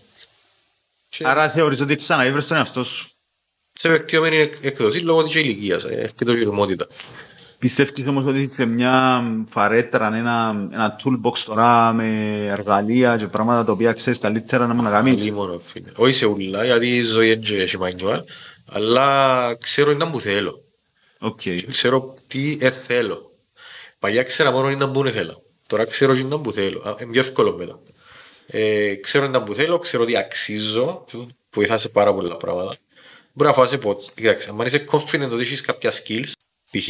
Και Άρα θεωρείς ότι ξαναεύρες τον εαυτό σου. σε βελτιωμένη εκ- εκδοσή λόγω της ηλικίας ε, και το γυρμότητα. Πιστεύεις όμως ότι σε μια φαρέτρα, ένα, ένα toolbox τώρα με εργαλεία και πράγματα τα οποία ξέρεις καλύτερα να μου να κάνεις. Λίγο φίλε. Όχι σε ούλα, γιατί η ζωή εν και έχει manual, αλλά ξέρω είναι που θέλω. Οκ. Και ξέρω τι ε, θέλω. Παλιά ξέρα μόνο είναι που δεν θέλω. Τώρα ξέρω τι είναι που θέλω. Α, Είναι πιο εύκολο μετά. Ε, ξέρω είναι που θέλω, ξέρω ότι αξίζω, και τούτο βοηθάς σε πάρα πολλά πράγματα. Μπορεί να φάσει ποτέ. Κοιτάξτε, αν είσαι confident ότι έχεις κάποια skills, π.χ.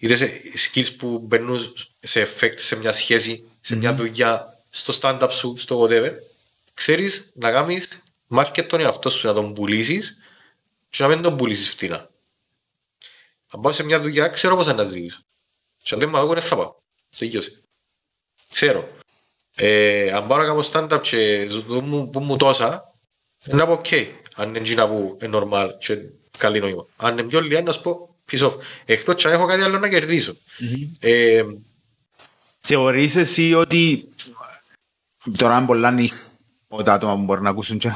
είτε σε skills που μπαίνουν σε effect σε μια σχέση, σε μια δουλειά, στο stand-up σου, στο whatever, ξέρεις να κάνεις market τον εαυτό σου, να τον πουλήσεις και να μην τον πουλήσεις φτηνά. Αν πάω σε μια δουλειά, ξέρω πώς θα να ζήσω. Και αν δεν μ' ακούω, δεν θα πάω. Τελείωσε. Ξέρω. Ε, αν πάω να κάνω stand-up και ζω- μου- που μου τόσα, να πω οκ. Αν είναι εκείνα που είναι normal και καλή νόημα. Αν είναι πιο λίγα, να σου πω piss off. Εκτός και αν έχω κάτι άλλο να κερδίσω. Ε, Θεωρείς εσύ ότι τώρα είναι πολλά νύχ τα άτομα που μπορούν να ακούσουν και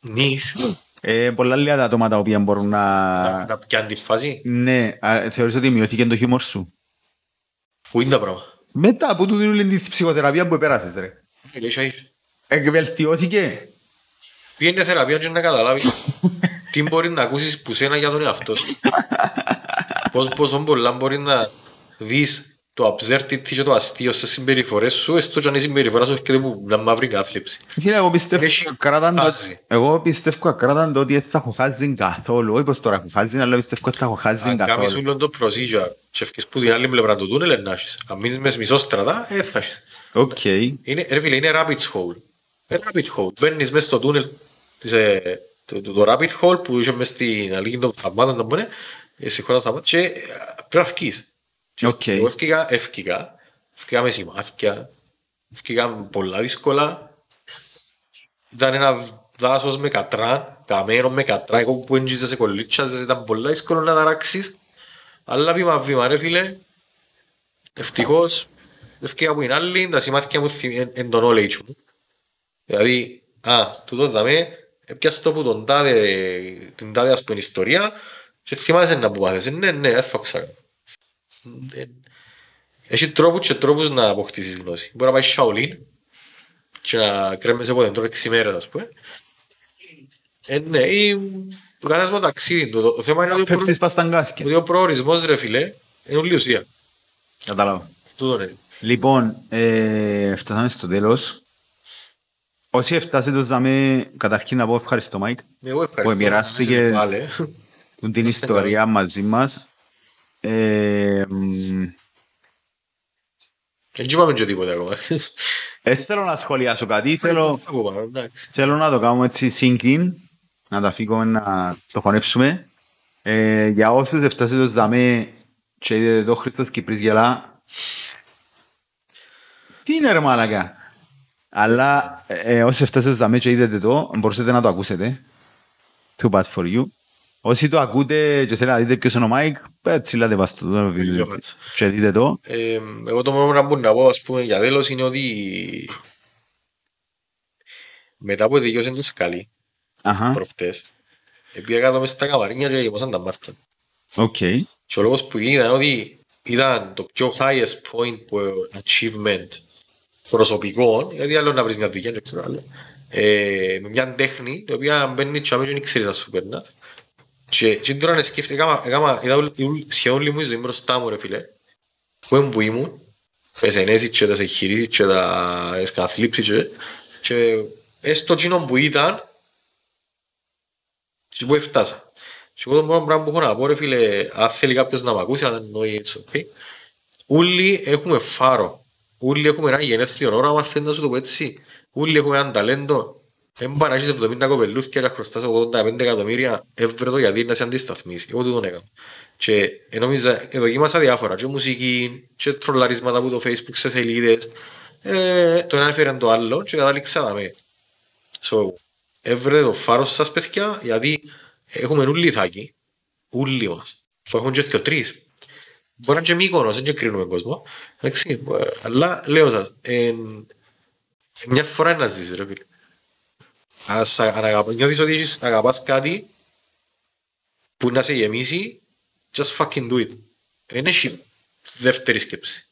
νης, ε, πολλά λίγα τα άτομα τα οποία μπορούν να, να... να πιάνει τη φάση. Ναι, α, θεωρείς ότι μειώθηκε το χιούμορ σου; Πού είναι τα πράγματα. Μετά που του δίνουν την ψυχοθεραπεία που επέρασες ρε. Ε, λέει, «Σαΐς». Εκβελτιώθηκε; Πήγαινε θεραπεία και να καταλάβεις τι μπορεί να ακούσεις που σένα για τον εαυτό σου. Πώς πόσο πολλά μπορεί να δεις το absurdity και το αστείο σε συμπεριφορές σου, έστω και αν η συμπεριφορά σου έρχεται που μια μαύρη κάθλιψη. Φίλε, εγώ πιστεύω Έχει ακράδαντο- χάζι. εγώ πιστεύω ακράδαντα ότι δεν θα έχω χάζι καθόλου. Όχι πως τώρα έχω χάζι, αλλά πιστεύω ότι θα έχω χάζι Αν κάνεις καθόλου. όλο το procedure και εφκείς που την άλλη πλευρά του τούνελ να έχεις. Αν μείνεις μες μισό στρατά, ε, θα έχεις. Οκ. Είναι, ρε φίλε, είναι rabbit hole. Ε, rabbit hole. Μπαίνεις μέσα στο τούνελ της, ε, το, το, το rabbit hole που είσαι μέσα στην Αλίκη των θαυμάτων να πούνε, ε, συγχωρά θαυμάτων, και ε, πρέπει να βγεις. Και Οκ. Εγώ έφυγα, έφυγα, έφυγα με σημάδια, έφυγα πολλά δύσκολα. Ήταν ένα δάσος με κατράν, καμένος με κατράν, εγώ που έντζιζα σε κολλίτσας, ήταν πολλά δύσκολο να ταράξεις. Αλλά βήμα βήμα ρε φίλε, ευτυχώς, έφυγα από την άλλη, τα σημάδια μου θυ- εν- εν το knowledge μου. Δηλαδή, α, τούτο δαμε, έπιασες το που τον τάδε, την τάδε ας πούμε ιστορία και θυμάσαι να που πάθεσαι. Ναι, ναι, δεν θα ξέρω. Ε, Έχει τρόπους και τρόπους να αποκτήσεις γνώση. Μπορεί να πάει Shaolin και να κρέμεσαι από δέντρο έξι μέρες, ας πούμε. Ε, ναι, ή το καθένας με το ταξίδι του. Το, το θέμα είναι ότι ο, προ... Πέφτεις πας στα γκάσκια. ότι ο προορισμός, ρε φίλε, είναι όλη η ουσία. Κατάλαβα. Τούτο είναι. Λοιπόν, ε, φτάσαμε στο τέλος. Όσοι έφτασετε ως δαμε, καταρχήν να πω ευχαριστώ Μάικ Εγώ ευχαριστώ. που μοιράστηκες Πάλι. που την ιστορία μαζί μας. Ε, μ, Δεν είπαμε και τίποτα ακόμα. ε, θέλω να σχολιάσω κάτι, θέλω, Από πάνω, εντάξει. θέλω να το κάνουμε έτσι sink in, να τα φύγουμε να το χωνέψουμε. Ε, για όσους έφτασετε ως δαμε και είδετε το Χριστός Κυπρής γελά, τι είναι ρε μάλακα. Αλλά ε, όσοι έφτασετε ως δαμε και είδετε το, μπορούσατε να το ακούσετε. Too bad for you. Όσοι το ακούτε και θέλετε να δείτε ποιος είναι ο Μάικ, έτσι λέτε πας στο το βίντεο φάτσα. και δείτε το. Ε, εγώ το μόνο που να πω ας πούμε για τέλος είναι ότι μετά που τελειώσαν το σκάλι Αχα, προχτές επειδή κάτω μες στα καμαρίνια και γεμώσαν τα μάτια οκ. και ο λόγος που ήταν ότι ήταν το πιο highest point που achievement προσωπικό γιατί άλλο να βρεις μια δουλειά δεν ξέρω άλλο ε, με μια τέχνη η οποία μπαίνει και αμέσως δεν ξέρεις να σου περνά και, και τώρα να σκέφτηκα έκαμα- έκαμα- είδα όλη- όλη- σχεδόν όλη μου η ζωή μπροστά μου ρε φίλε που ήμουν που ήμουν με ενέσεις και τα εγχειρήσεις και τα σκαθλίψεις και, και έστω εκείνο που ήταν και που έφτασα. Και εγώ το μόνο πράγμα που έχω να πω ρε φίλε, αν θέλει κάποιος να μ' ακούσει, αν εννοεί it's okay. Όλοι έχουμε φάρο. Όλοι έχουμε ένα γενέθλιο όραμα, θέλει να σου το πω έτσι. Όλοι έχουμε έναν ταλέντο. Δεν πάει να έχεις 70 κοπελούθια και να χρωστάς 85 εκατομμύρια ευρώ γιατί να σε αντισταθμίσεις. Εγώ τούτον έκανα. Και νόμιζα, δοκίμασα διάφορα, και μουσική, και τρολαρίσματα από το facebook σε σελίδες. Ε, το ένα έφερε το άλλο και κατάληξα να με. So, έβρε το φάρος σας παιδιά, γιατί έχουμε όλοι ηθάκι, όλοι μας, που έχουν και δυο τρεις. Μπορεί να είναι και μήκονος, δεν και κρίνουμε κόσμο. Εντάξει, ε, αλλά λέω σας, ε, μια φορά είναι να ζήσεις ρε φίλε. Ας α- αν αγαπά- νιώθεις ότι έχεις- αγαπάς κάτι που να σε γεμίσει, just fucking do it. Δεν έχει δεύτερη σκέψη.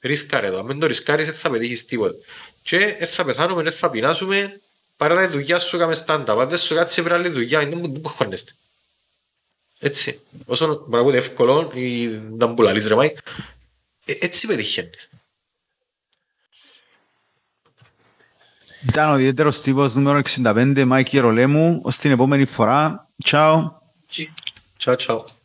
Ρίσκαρε το. Αν δεν το ρισκάρεις, δεν θα πετύχεις τίποτα. Και δεν θα πεθάνουμε, δεν θα πεινάσουμε. Παρά τη δουλειά σου έκαμε στάντα. Αν δεν σου κάτσε βρε άλλη δουλειά, δεν μου- δεν μου χώνεστε. Έτσι. Όσο πράγμα εύκολο ή να μπουλαλείς ρε μάι, ε, έτσι πετυχαίνεις. Ήταν ο ιδιαίτερος τύπος νούμερο 65, Μάικ Γερολέμου. Ως την επόμενη φορά. Ciao. Ciao, ciao.